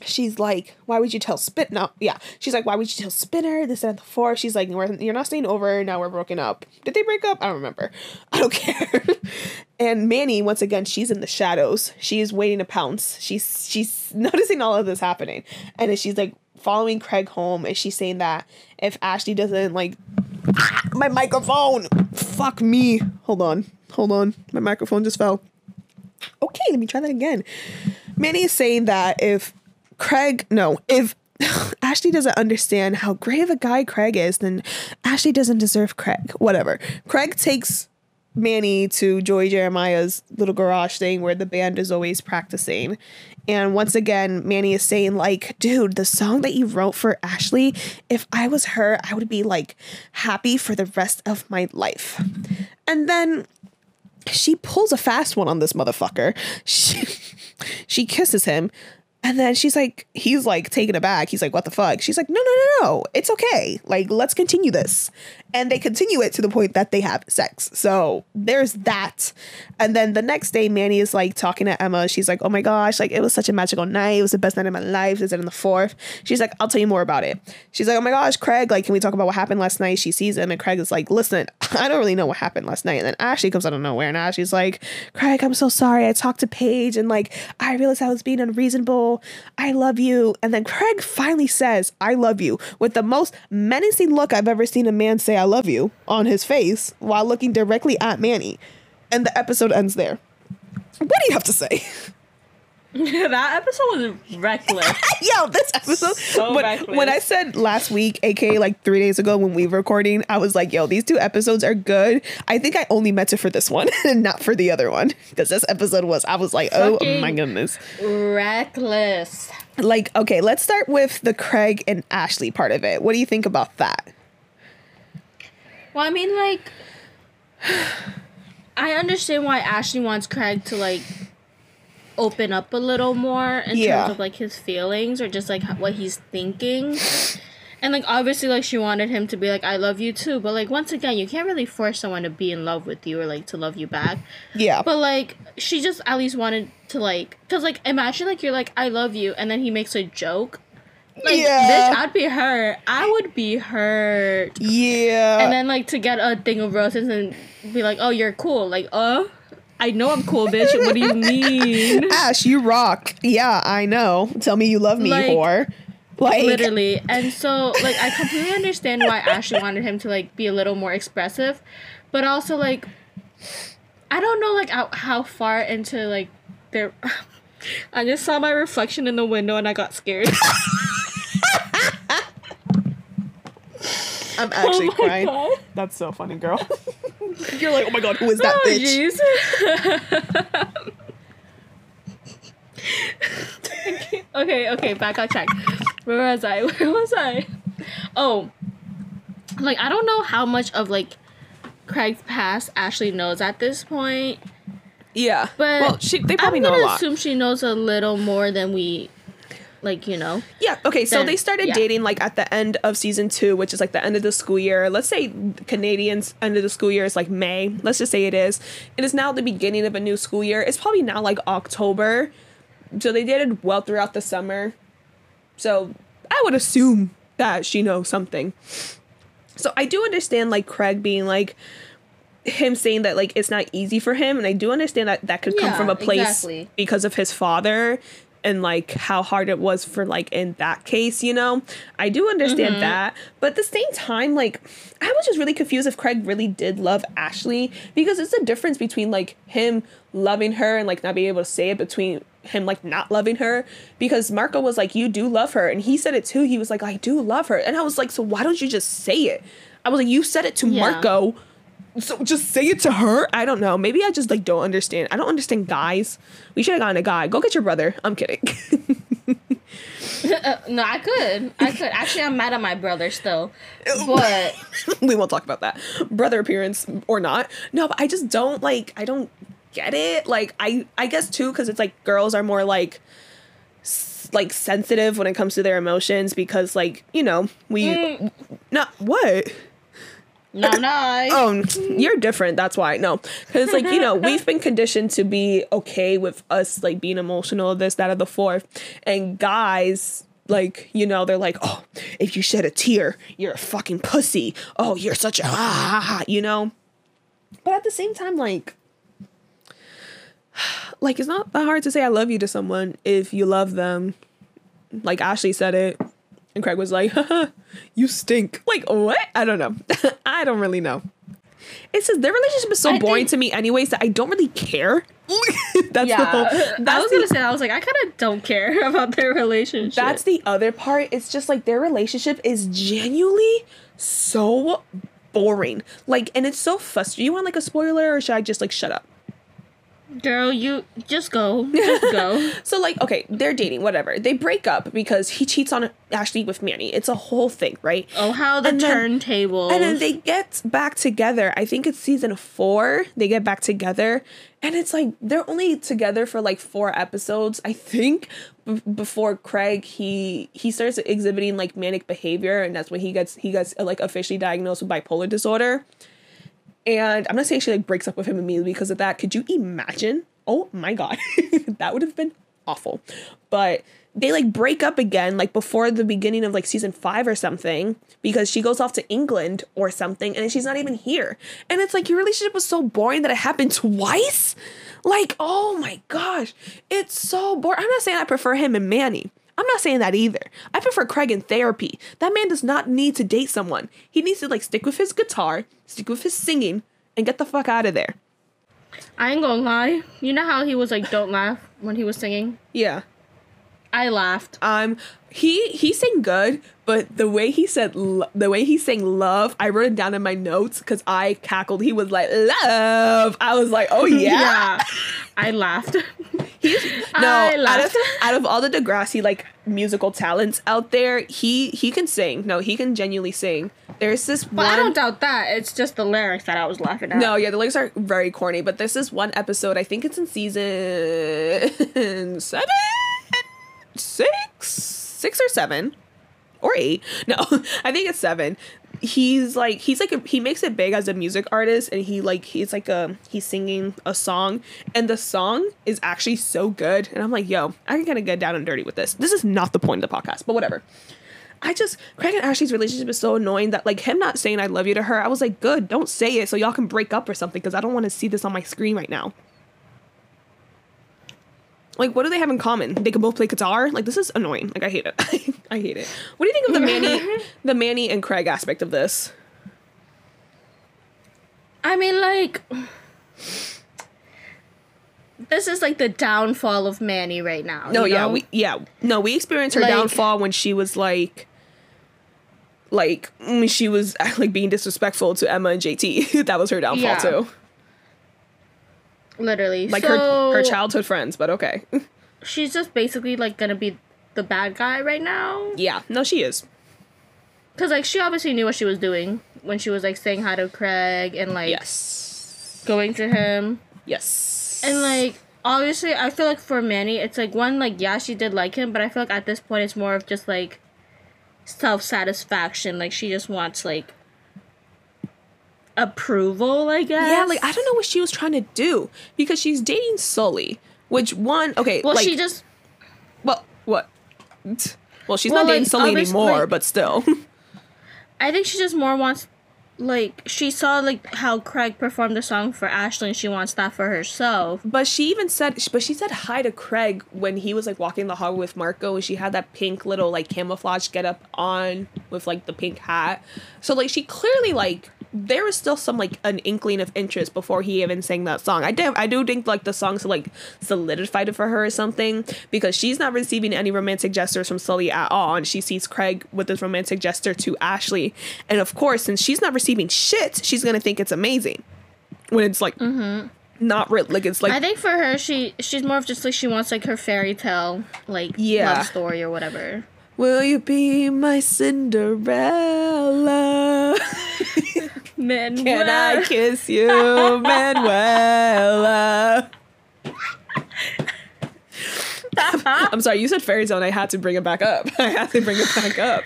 she's like, why would you tell Spit? No, yeah. She's like, why would you tell Spinner this and the four? She's like, you're not staying over. Now we're broken up. Did they break up? I don't remember. I don't care. and Manny, once again, she's in the shadows. She is waiting to pounce. She's she's noticing all of this happening, and she's like following Craig home. And she's saying that if Ashley doesn't like my microphone, fuck me. Hold on, hold on. My microphone just fell. Okay, let me try that again. Manny is saying that if Craig, no, if Ashley doesn't understand how great of a guy Craig is, then Ashley doesn't deserve Craig. Whatever. Craig takes Manny to Joey Jeremiah's little garage thing where the band is always practicing. And once again, Manny is saying, like, dude, the song that you wrote for Ashley, if I was her, I would be like happy for the rest of my life. And then she pulls a fast one on this motherfucker. She, she kisses him, and then she's like, he's like taken aback. He's like, what the fuck? She's like, no, no, no, no. It's okay. Like, let's continue this. And they continue it to the point that they have sex. So there's that. And then the next day, Manny is like talking to Emma. She's like, oh my gosh, like it was such a magical night. It was the best night of my life. Is it in the fourth? She's like, I'll tell you more about it. She's like, oh my gosh, Craig, like, can we talk about what happened last night? She sees him and Craig is like, listen, I don't really know what happened last night. And then Ashley comes out of nowhere and Ashley's like, Craig, I'm so sorry. I talked to Paige and like, I realized I was being unreasonable. I love you. And then Craig finally says, I love you with the most menacing look I've ever seen a man say, I love you on his face while looking directly at Manny. And the episode ends there. What do you have to say? that episode was reckless. Yo, this episode. So when, reckless. when I said last week, aka like three days ago when we were recording, I was like, yo, these two episodes are good. I think I only meant it for this one and not for the other one. Because this episode was, I was like, oh my goodness. reckless. Like, okay, let's start with the Craig and Ashley part of it. What do you think about that? Well, I mean, like, I understand why Ashley wants Craig to like open up a little more in Yeah. terms of like his feelings or just like what he's thinking. And like obviously like she wanted him to be like I love you too, but like once again, you can't really force someone to be in love with you or like to love you back. Yeah. But like she just at least wanted to like cuz like imagine like you're like I love you and then he makes a joke. Like Yeah. bitch, I'd be hurt. I would be hurt yeah. and then like to get a thing of roses and be like, "Oh, you're cool." Like, "Uh, I know I'm cool, bitch. What do you mean?" Ash, you rock. Yeah, I know. Tell me you love me, Like, whore. Like, Literally. And so like I completely understand why Ashley wanted him to like be a little more expressive, but also like I don't know like how, how far into like their I just saw my reflection in the window and I got scared. I'm actually Oh crying. God. That's so funny, girl. You're like, oh my god, who is that oh bitch? jeez. okay, okay, back on track. Where was I? Where was I? Oh, like I don't know how much of like Craig's past Ashley knows at this point, Yeah. but well, she, they probably I'm know a gonna lot. assume she knows a little more than we, like you know. Yeah. Okay. So they started yeah. dating like at the end of season two, which is like the end of the school year. Let's say Canadians' end of the school year is like May. Let's just say it is. It is now the beginning of a new school year. It's probably now like October. So they dated well throughout the summer. So I would assume that she knows something. So I do understand like Craig being like him saying that like it's not easy for him and I do understand that that could come from a place exactly. because of his father and like how hard it was for like in that case, you know. I do understand mm-hmm. that, but at the same time like I was just really confused if Craig really did love Ashley because it's a difference between like him loving her and like not being able to say it between him like not loving her because Marco was like you do love her and he said it too. He was like I do love her. And I was like so why don't you just say it? I was like you said it to Yeah. Marco so just say it to her. I don't know. Maybe I just like don't understand. I don't understand guys. We should have gotten a guy. Go get your brother. I'm kidding. Uh, no, I could, I could. Actually, I'm mad at my brother still, but we won't talk about that. Brother appearance or not. No, but I just don't like. I don't get it. Like I, I guess too, because it's like girls are more like, s- like sensitive when it comes to their emotions because like you know we. Not what. No, no. Oh, you're different. That's why. No, because like you know we've been conditioned to be okay with us like being emotional, this, that, or the fourth, and guys like you know they're like, oh, if you shed a tear, you're a fucking pussy. Oh, you're such a ah, ha, ha, you know. But at the same time, like, like it's not that hard to say I love you to someone if you love them. Like Ashley said it. And Craig was like, Haha, you stink. Like, what? I don't know. I don't really know. It's just their relationship is so I boring think- to me, anyways, that I don't really care. that's yeah, the whole. I was the, gonna say. I was like, I kind of don't care about their relationship. that's the other part. It's just like their relationship is genuinely so boring. Like, and it's so frustrating. You want like a spoiler, or should I just like shut up? Girl. You just go, just go. So like, okay, they're dating, whatever. They break up because he cheats on Ashley with Manny. It's a whole thing, right? Oh, how the turntable. And then they get back together. I think it's season four. They get back together. And it's like they're only together for like four episodes, I think, b- before Craig he he starts exhibiting like manic behavior, and that's when he gets he gets like officially diagnosed with bipolar disorder. And I'm not saying she like breaks up with him immediately because of that. Could you imagine? Oh my god, that would have been awful. But they like break up again like before the beginning of like season five or something because she goes off to England or something and she's not even here. And it's like your relationship was so boring that it happened twice. Like, oh my gosh, it's so boring. I'm not saying I prefer him and Manny. I'm not saying that either. I prefer Craig in therapy. That man does not need to date someone. He needs to like stick with his guitar, stick with his singing, and get the fuck out of there. I ain't gonna lie. You know how he was like, "Don't laugh" when he was singing. Yeah. I laughed. Um, he he sang good, but the way he said lo- the way he sang love, I wrote it down in my notes because I cackled. He was like love. I was like, oh yeah. I laughed. He's no I out of out of all the Degrassi like musical talents out there, he he can sing. No, he can genuinely sing. There's this But one. I don't doubt that. It's just the lyrics that I was laughing at. No, yeah, the lyrics are very corny, but this is one episode. I think it's in season seven, six, six or seven, or eight. No, I think it's seven. He's like he's like a, he makes it big as a music artist, and he like he's like a he's singing a song, and the song is actually so good, and I'm like, yo, I can kind of get down and dirty with this. This is not the point of the podcast, but whatever. I just Craig and Ashley's relationship is so annoying that like him not saying I love you to her, I was like, good, don't say it so y'all can break up or something because I don't want to see this on my screen right now. Like, what do they have in common? They can both play guitar. Like, this is annoying. Like, I hate it. I hate it. What do you think of the Manny, the Manny and Craig aspect of this? I mean, like, this is like the downfall of Manny right now. No, you yeah, know? we yeah, no, we experienced her Like- downfall when she was like, like she was like being disrespectful to Emma and JT. that was her downfall Yeah. too. Literally. Like so, her her childhood friends, but okay. She's just basically like gonna be the bad guy right now. yeah, no, she is. Cause like she obviously knew what she was doing when she was like saying hi to Craig and like Yes. going to him. Yes. And like obviously I feel like for Manny it's like one like yeah she did like him but I feel like at this point it's more of just like self satisfaction like she just wants like approval I guess. yeah, like I don't know what she was trying to do because she's dating Sully, which one okay, Well like she just well what. Well, she's Well, not dating Sully anymore, like- but still. I think she just more wants like she saw like how Craig performed the song for Ashley and she wants that for herself. But she even said, but she said hi to Craig when he was like walking the hallway with Marco, and she had that pink little like camouflage get up on with like the pink hat. So like she clearly like there was still some like an inkling of interest before he even sang that song. I do I do think like the song so like solidified it for her or something because she's not receiving any romantic gestures from Sully at all, and she sees Craig with this romantic gesture to Ashley, and of course since she's not receiving shit, she's gonna think it's amazing when it's like. mm-hmm. Not real, like it's like I think for her she she's more of just like she wants like her fairy tale like Yeah. love story or whatever. Will you be my Cinderella? Man, Can I kiss you, Manuela? I'm sorry, you said fairy tale and I had to bring it back up. I had to bring it back up.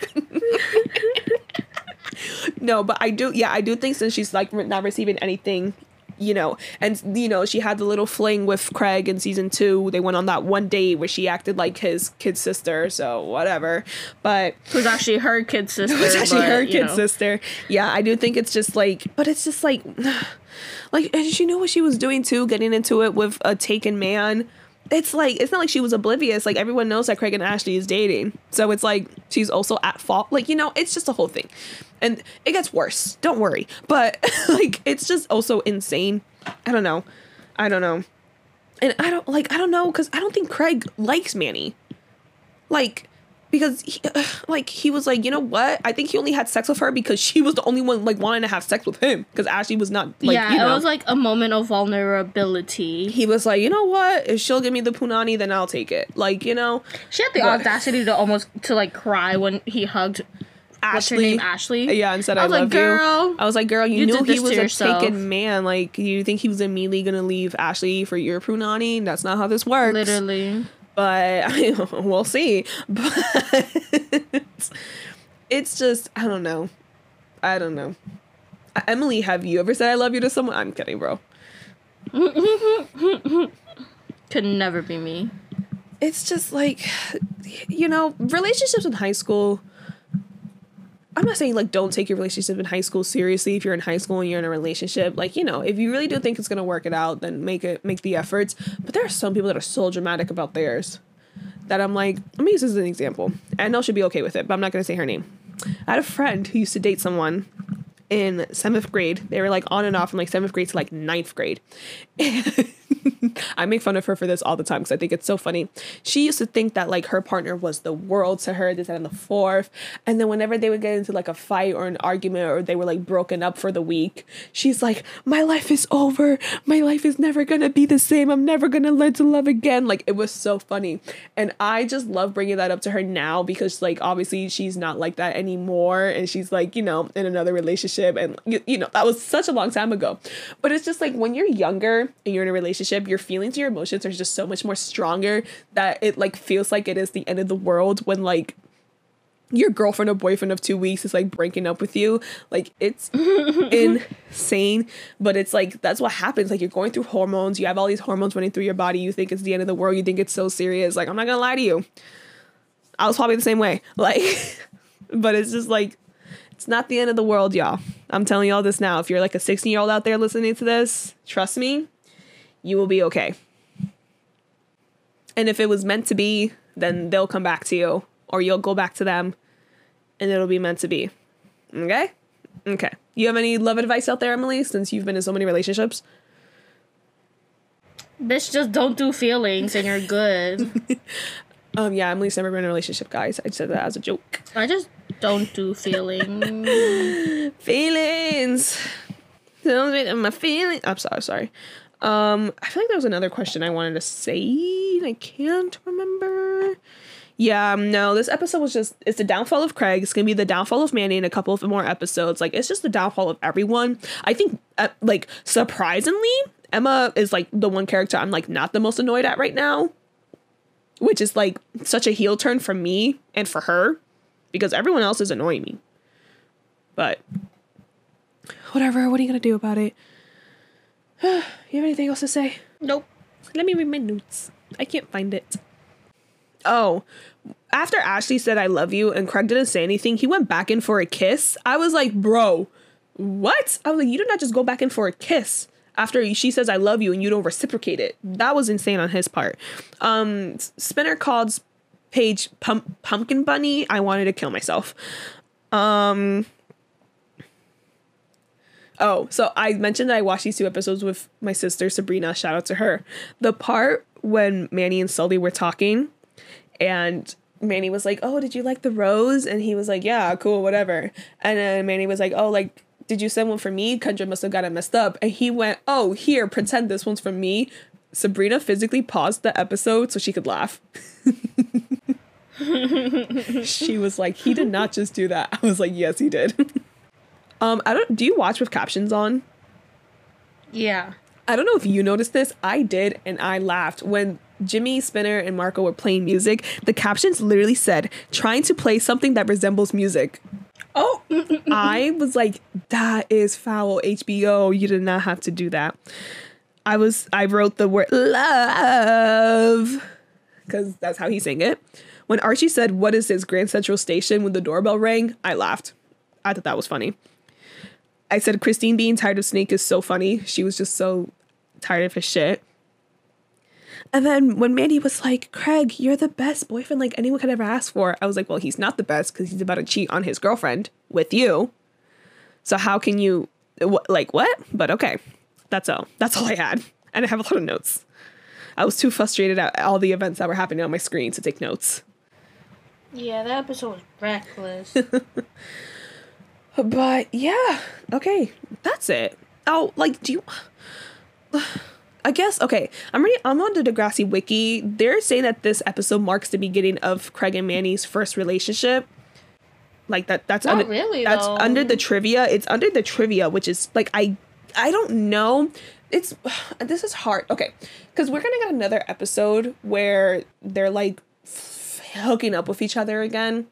no, but I do, yeah, I do think since she's like not receiving anything, you know, and you know, she had the little fling with Craig in season two. They went on that one date where she acted like his kid sister, so whatever. But who's actually her kid sister. it's actually but, her kid know. sister. Yeah, I do think it's just like, but it's just like, like, and she knew what she was doing too, getting into it with a taken man. It's like it's not like she was oblivious. Like everyone knows that Craig and Ashley is dating, so it's like she's also at fault. Like you know, it's just a whole thing, and it gets worse. Don't worry, but like it's just also insane. I don't know, I don't know, and I don't like I don't know because I don't think Craig likes Manny like because he, like he was like you know what? I think he only had sex with her because she was the only one like wanting to have sex with him because ashley was not like yeah, you know. it was like a moment of vulnerability. he was like you know what? If she'll give me the punani then i'll take it. Like you know? She had the But- audacity to almost to like cry when he hugged what's her ashley. name Ashley. yeah and said I i, was like, love "Girl, you i was like girl you, you knew he was a yourself." taken man. Like you think he was immediately gonna leave ashley for your punani? That's not how this works. Literally. But we'll see. But it's just I don't know. I don't know. Emily, have you ever said I love you to someone? I'm kidding, bro. Could never be me. It's just like you know, relationships in high school. I'm not saying like don't take your relationship in high school seriously if you're in high school and you're in a relationship. Like, you know, if you really do think it's gonna work it out, then make it make the efforts. But there are some people that are so dramatic about theirs that I'm like, let me use this as an example. And I she'll be okay with it, but I'm not gonna say her name. I had a friend who used to date someone in seventh grade. They were like on and off from like seventh grade to like ninth grade. I make fun of her for this all the time because I think it's so funny. She used to think that like her partner was the world to her, this and the fourth. And then whenever they would get into like a fight or an argument or they were like broken up for the week, she's like, My life is over. My life is never gonna be the same. I'm never gonna learn to love again. Like it was so funny. And I just love bringing that up to her now because like obviously she's not like that anymore. And she's like, you know, in another relationship. And you, you know, that was such a long time ago. But it's just like when you're younger and you're in a relationship, your feelings, your emotions are just so much more stronger that it like feels like it is the end of the world when like your girlfriend or boyfriend of two weeks is like breaking up with you. Like it's insane. But it's like that's what happens. Like you're going through hormones, you have all these hormones running through your body, you think it's the end of the world, you think it's so serious. Like, I'm not gonna lie to you. I was probably the same way. Like but it's just like it's not the end of the world, y'all. I'm telling y'all this now. If you're like a 16 year old out there listening to this, trust me, you will be okay. And if it was meant to be, then they'll come back to you or you'll go back to them and it'll be meant to be. Okay? Okay. You have any love advice out there, Emily, since you've been in so many relationships? Bitch, just don't do feelings and you're good. Um, yeah, Emily's never been in a relationship, guys. I said that as a joke. I just don't do feelings. Feelings. Don't make my feelings. I'm sorry, sorry. Um, I feel like there was another question I wanted to say. I can't remember. Yeah, um, no, this episode was just it's the downfall of Craig. It's gonna be the downfall of Manny in a couple of more episodes. Like it's just the downfall of everyone. I think, uh, like surprisingly, Emma is like the one character I'm like not the most annoyed at right now, which is like such a heel turn for me and for her, because everyone else is annoying me. But whatever. What are you gonna do about it? you have anything else to say? nope. Let me read my notes. I can't find it. Oh, after Ashley said I love you and Craig didn't say anything, he went back in for a kiss. I was like, bro, what? I was like, you did not just go back in for a kiss after she says I love you and you don't reciprocate it. That was insane on his part. Um, Spinner called Paige pump, pumpkin bunny. I wanted to kill myself. Um, Oh, so I mentioned that I watched these two episodes with my sister Sabrina. Shout out to her. The part when Manny and Sully were talking, and Manny was like, "Oh, did you like the rose?" And he was like, "Yeah, cool, whatever." And then Manny was like, "Oh, like, did you send one for me? Kendra must have got it messed up." And he went, "Oh, here, pretend this one's for me." Sabrina physically paused the episode so she could laugh. she was like, "He did not just do that." I was like, "Yes, he did." um, I don't. Do you watch with captions on? Yeah. I don't know if you noticed this. I did, and I laughed when Jimmy, Spinner, and Marco were playing music. The captions literally said, "Trying to play something that resembles music." Oh. I was like, "That is foul, HBO. You did not have to do that." I was. I wrote the word love because that's how he sang it. When Archie said, "What is this Grand Central Station?" when the doorbell rang, I laughed. I thought that was funny. I said Christine being tired of Snake is so funny. She was just so tired of his shit. And then when Manny was like, Craig, you're the best boyfriend like anyone could ever ask for, I was like, well, he's not the best because he's about to cheat on his girlfriend with you. So how can you, wh- like, what? But okay, that's all. That's all I had. And I have a lot of notes. I was too frustrated at all the events that were happening on my screen to take notes. Yeah, that episode was reckless. But yeah, okay, that's it. Oh, like, do you? I guess okay. I'm ready. I'm on the Degrassi wiki. They're saying that this episode marks the beginning of Craig and Manny's first relationship. Like that. That's Not under, really, That's though. under the trivia. It's under the trivia, which is like I. I don't know. It's this is hard. Okay, because we're gonna get another episode where they're like f- hooking up with each other again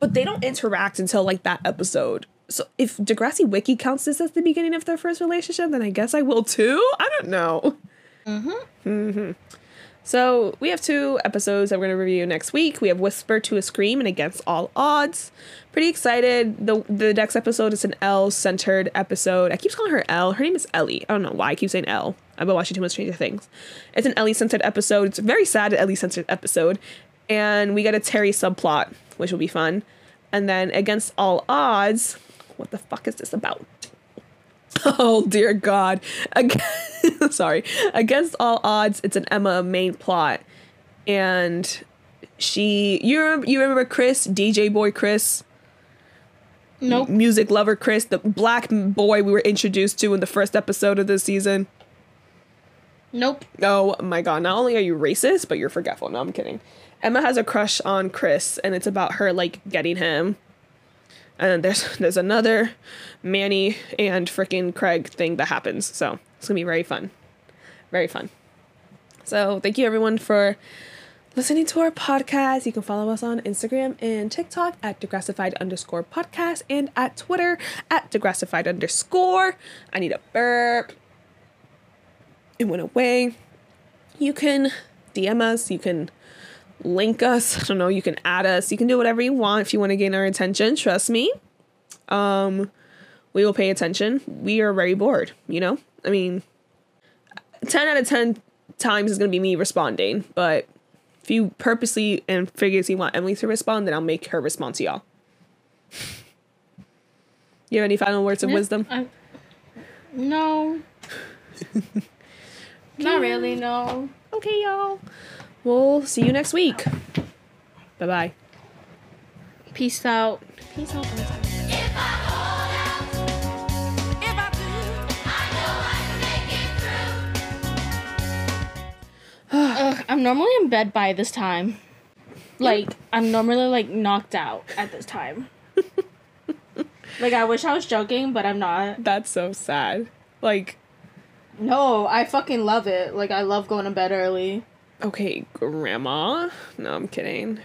but they don't interact until like that episode. So if Degrassi Wiki counts this as the beginning of their first relationship, then I guess I will too. I don't know. Mm-hmm. Mm-hmm. So we have two episodes that we're gonna review next week. We have Whisper to a Scream and Against All Odds. Pretty excited. The the next episode is an L centered episode. I keep calling her L. Her name is Ellie. I don't know why I keep saying L. I've been watching too much Stranger Things. It's an Ellie centered episode. It's a very sad Ellie centered episode. And we get a Terri subplot, which will be fun. And then Against All Odds, what the fuck is this about? Oh dear God! Again, sorry. Against all odds, it's an Emma main plot, and she you remember, you remember Chris DJ boy Chris Nope. music lover Chris the black boy we were introduced to in the first episode of this season. Nope. Oh my god, not only are you racist, but you're forgetful. No, I'm kidding. Emma has a crush on Chris and it's about her like getting him. And then there's there's another Manny and freaking Craig thing that happens. So it's gonna be very fun. Very fun. So thank you everyone for listening to our podcast. You can follow us on Instagram and TikTok at degrassified underscore podcast and at Twitter at degrassified underscore. I need a burp it went away. You can DM us, you can link us, I don't know, you can add us, you can do whatever you want if you want to gain our attention. Trust me. Um we will pay attention. We are very bored, you know? I mean 10 out of 10 times is going to be me responding, but if you purposely and figuratively want Emily to respond, then I'll make her respond to y'all. You have any final words of Yeah, wisdom? I- no. Not really, no. Okay, y'all. We'll see you next week. Bye bye. Peace out. Peace out. If out, if I do, I know I can make it through. Ugh, I'm normally in bed by this time. Like, I'm normally like knocked out at this time. like, I wish I was joking, but I'm not. That's so sad. Like, No, I fucking love it. Like, I love going to bed early. Okay, grandma. No, I'm kidding.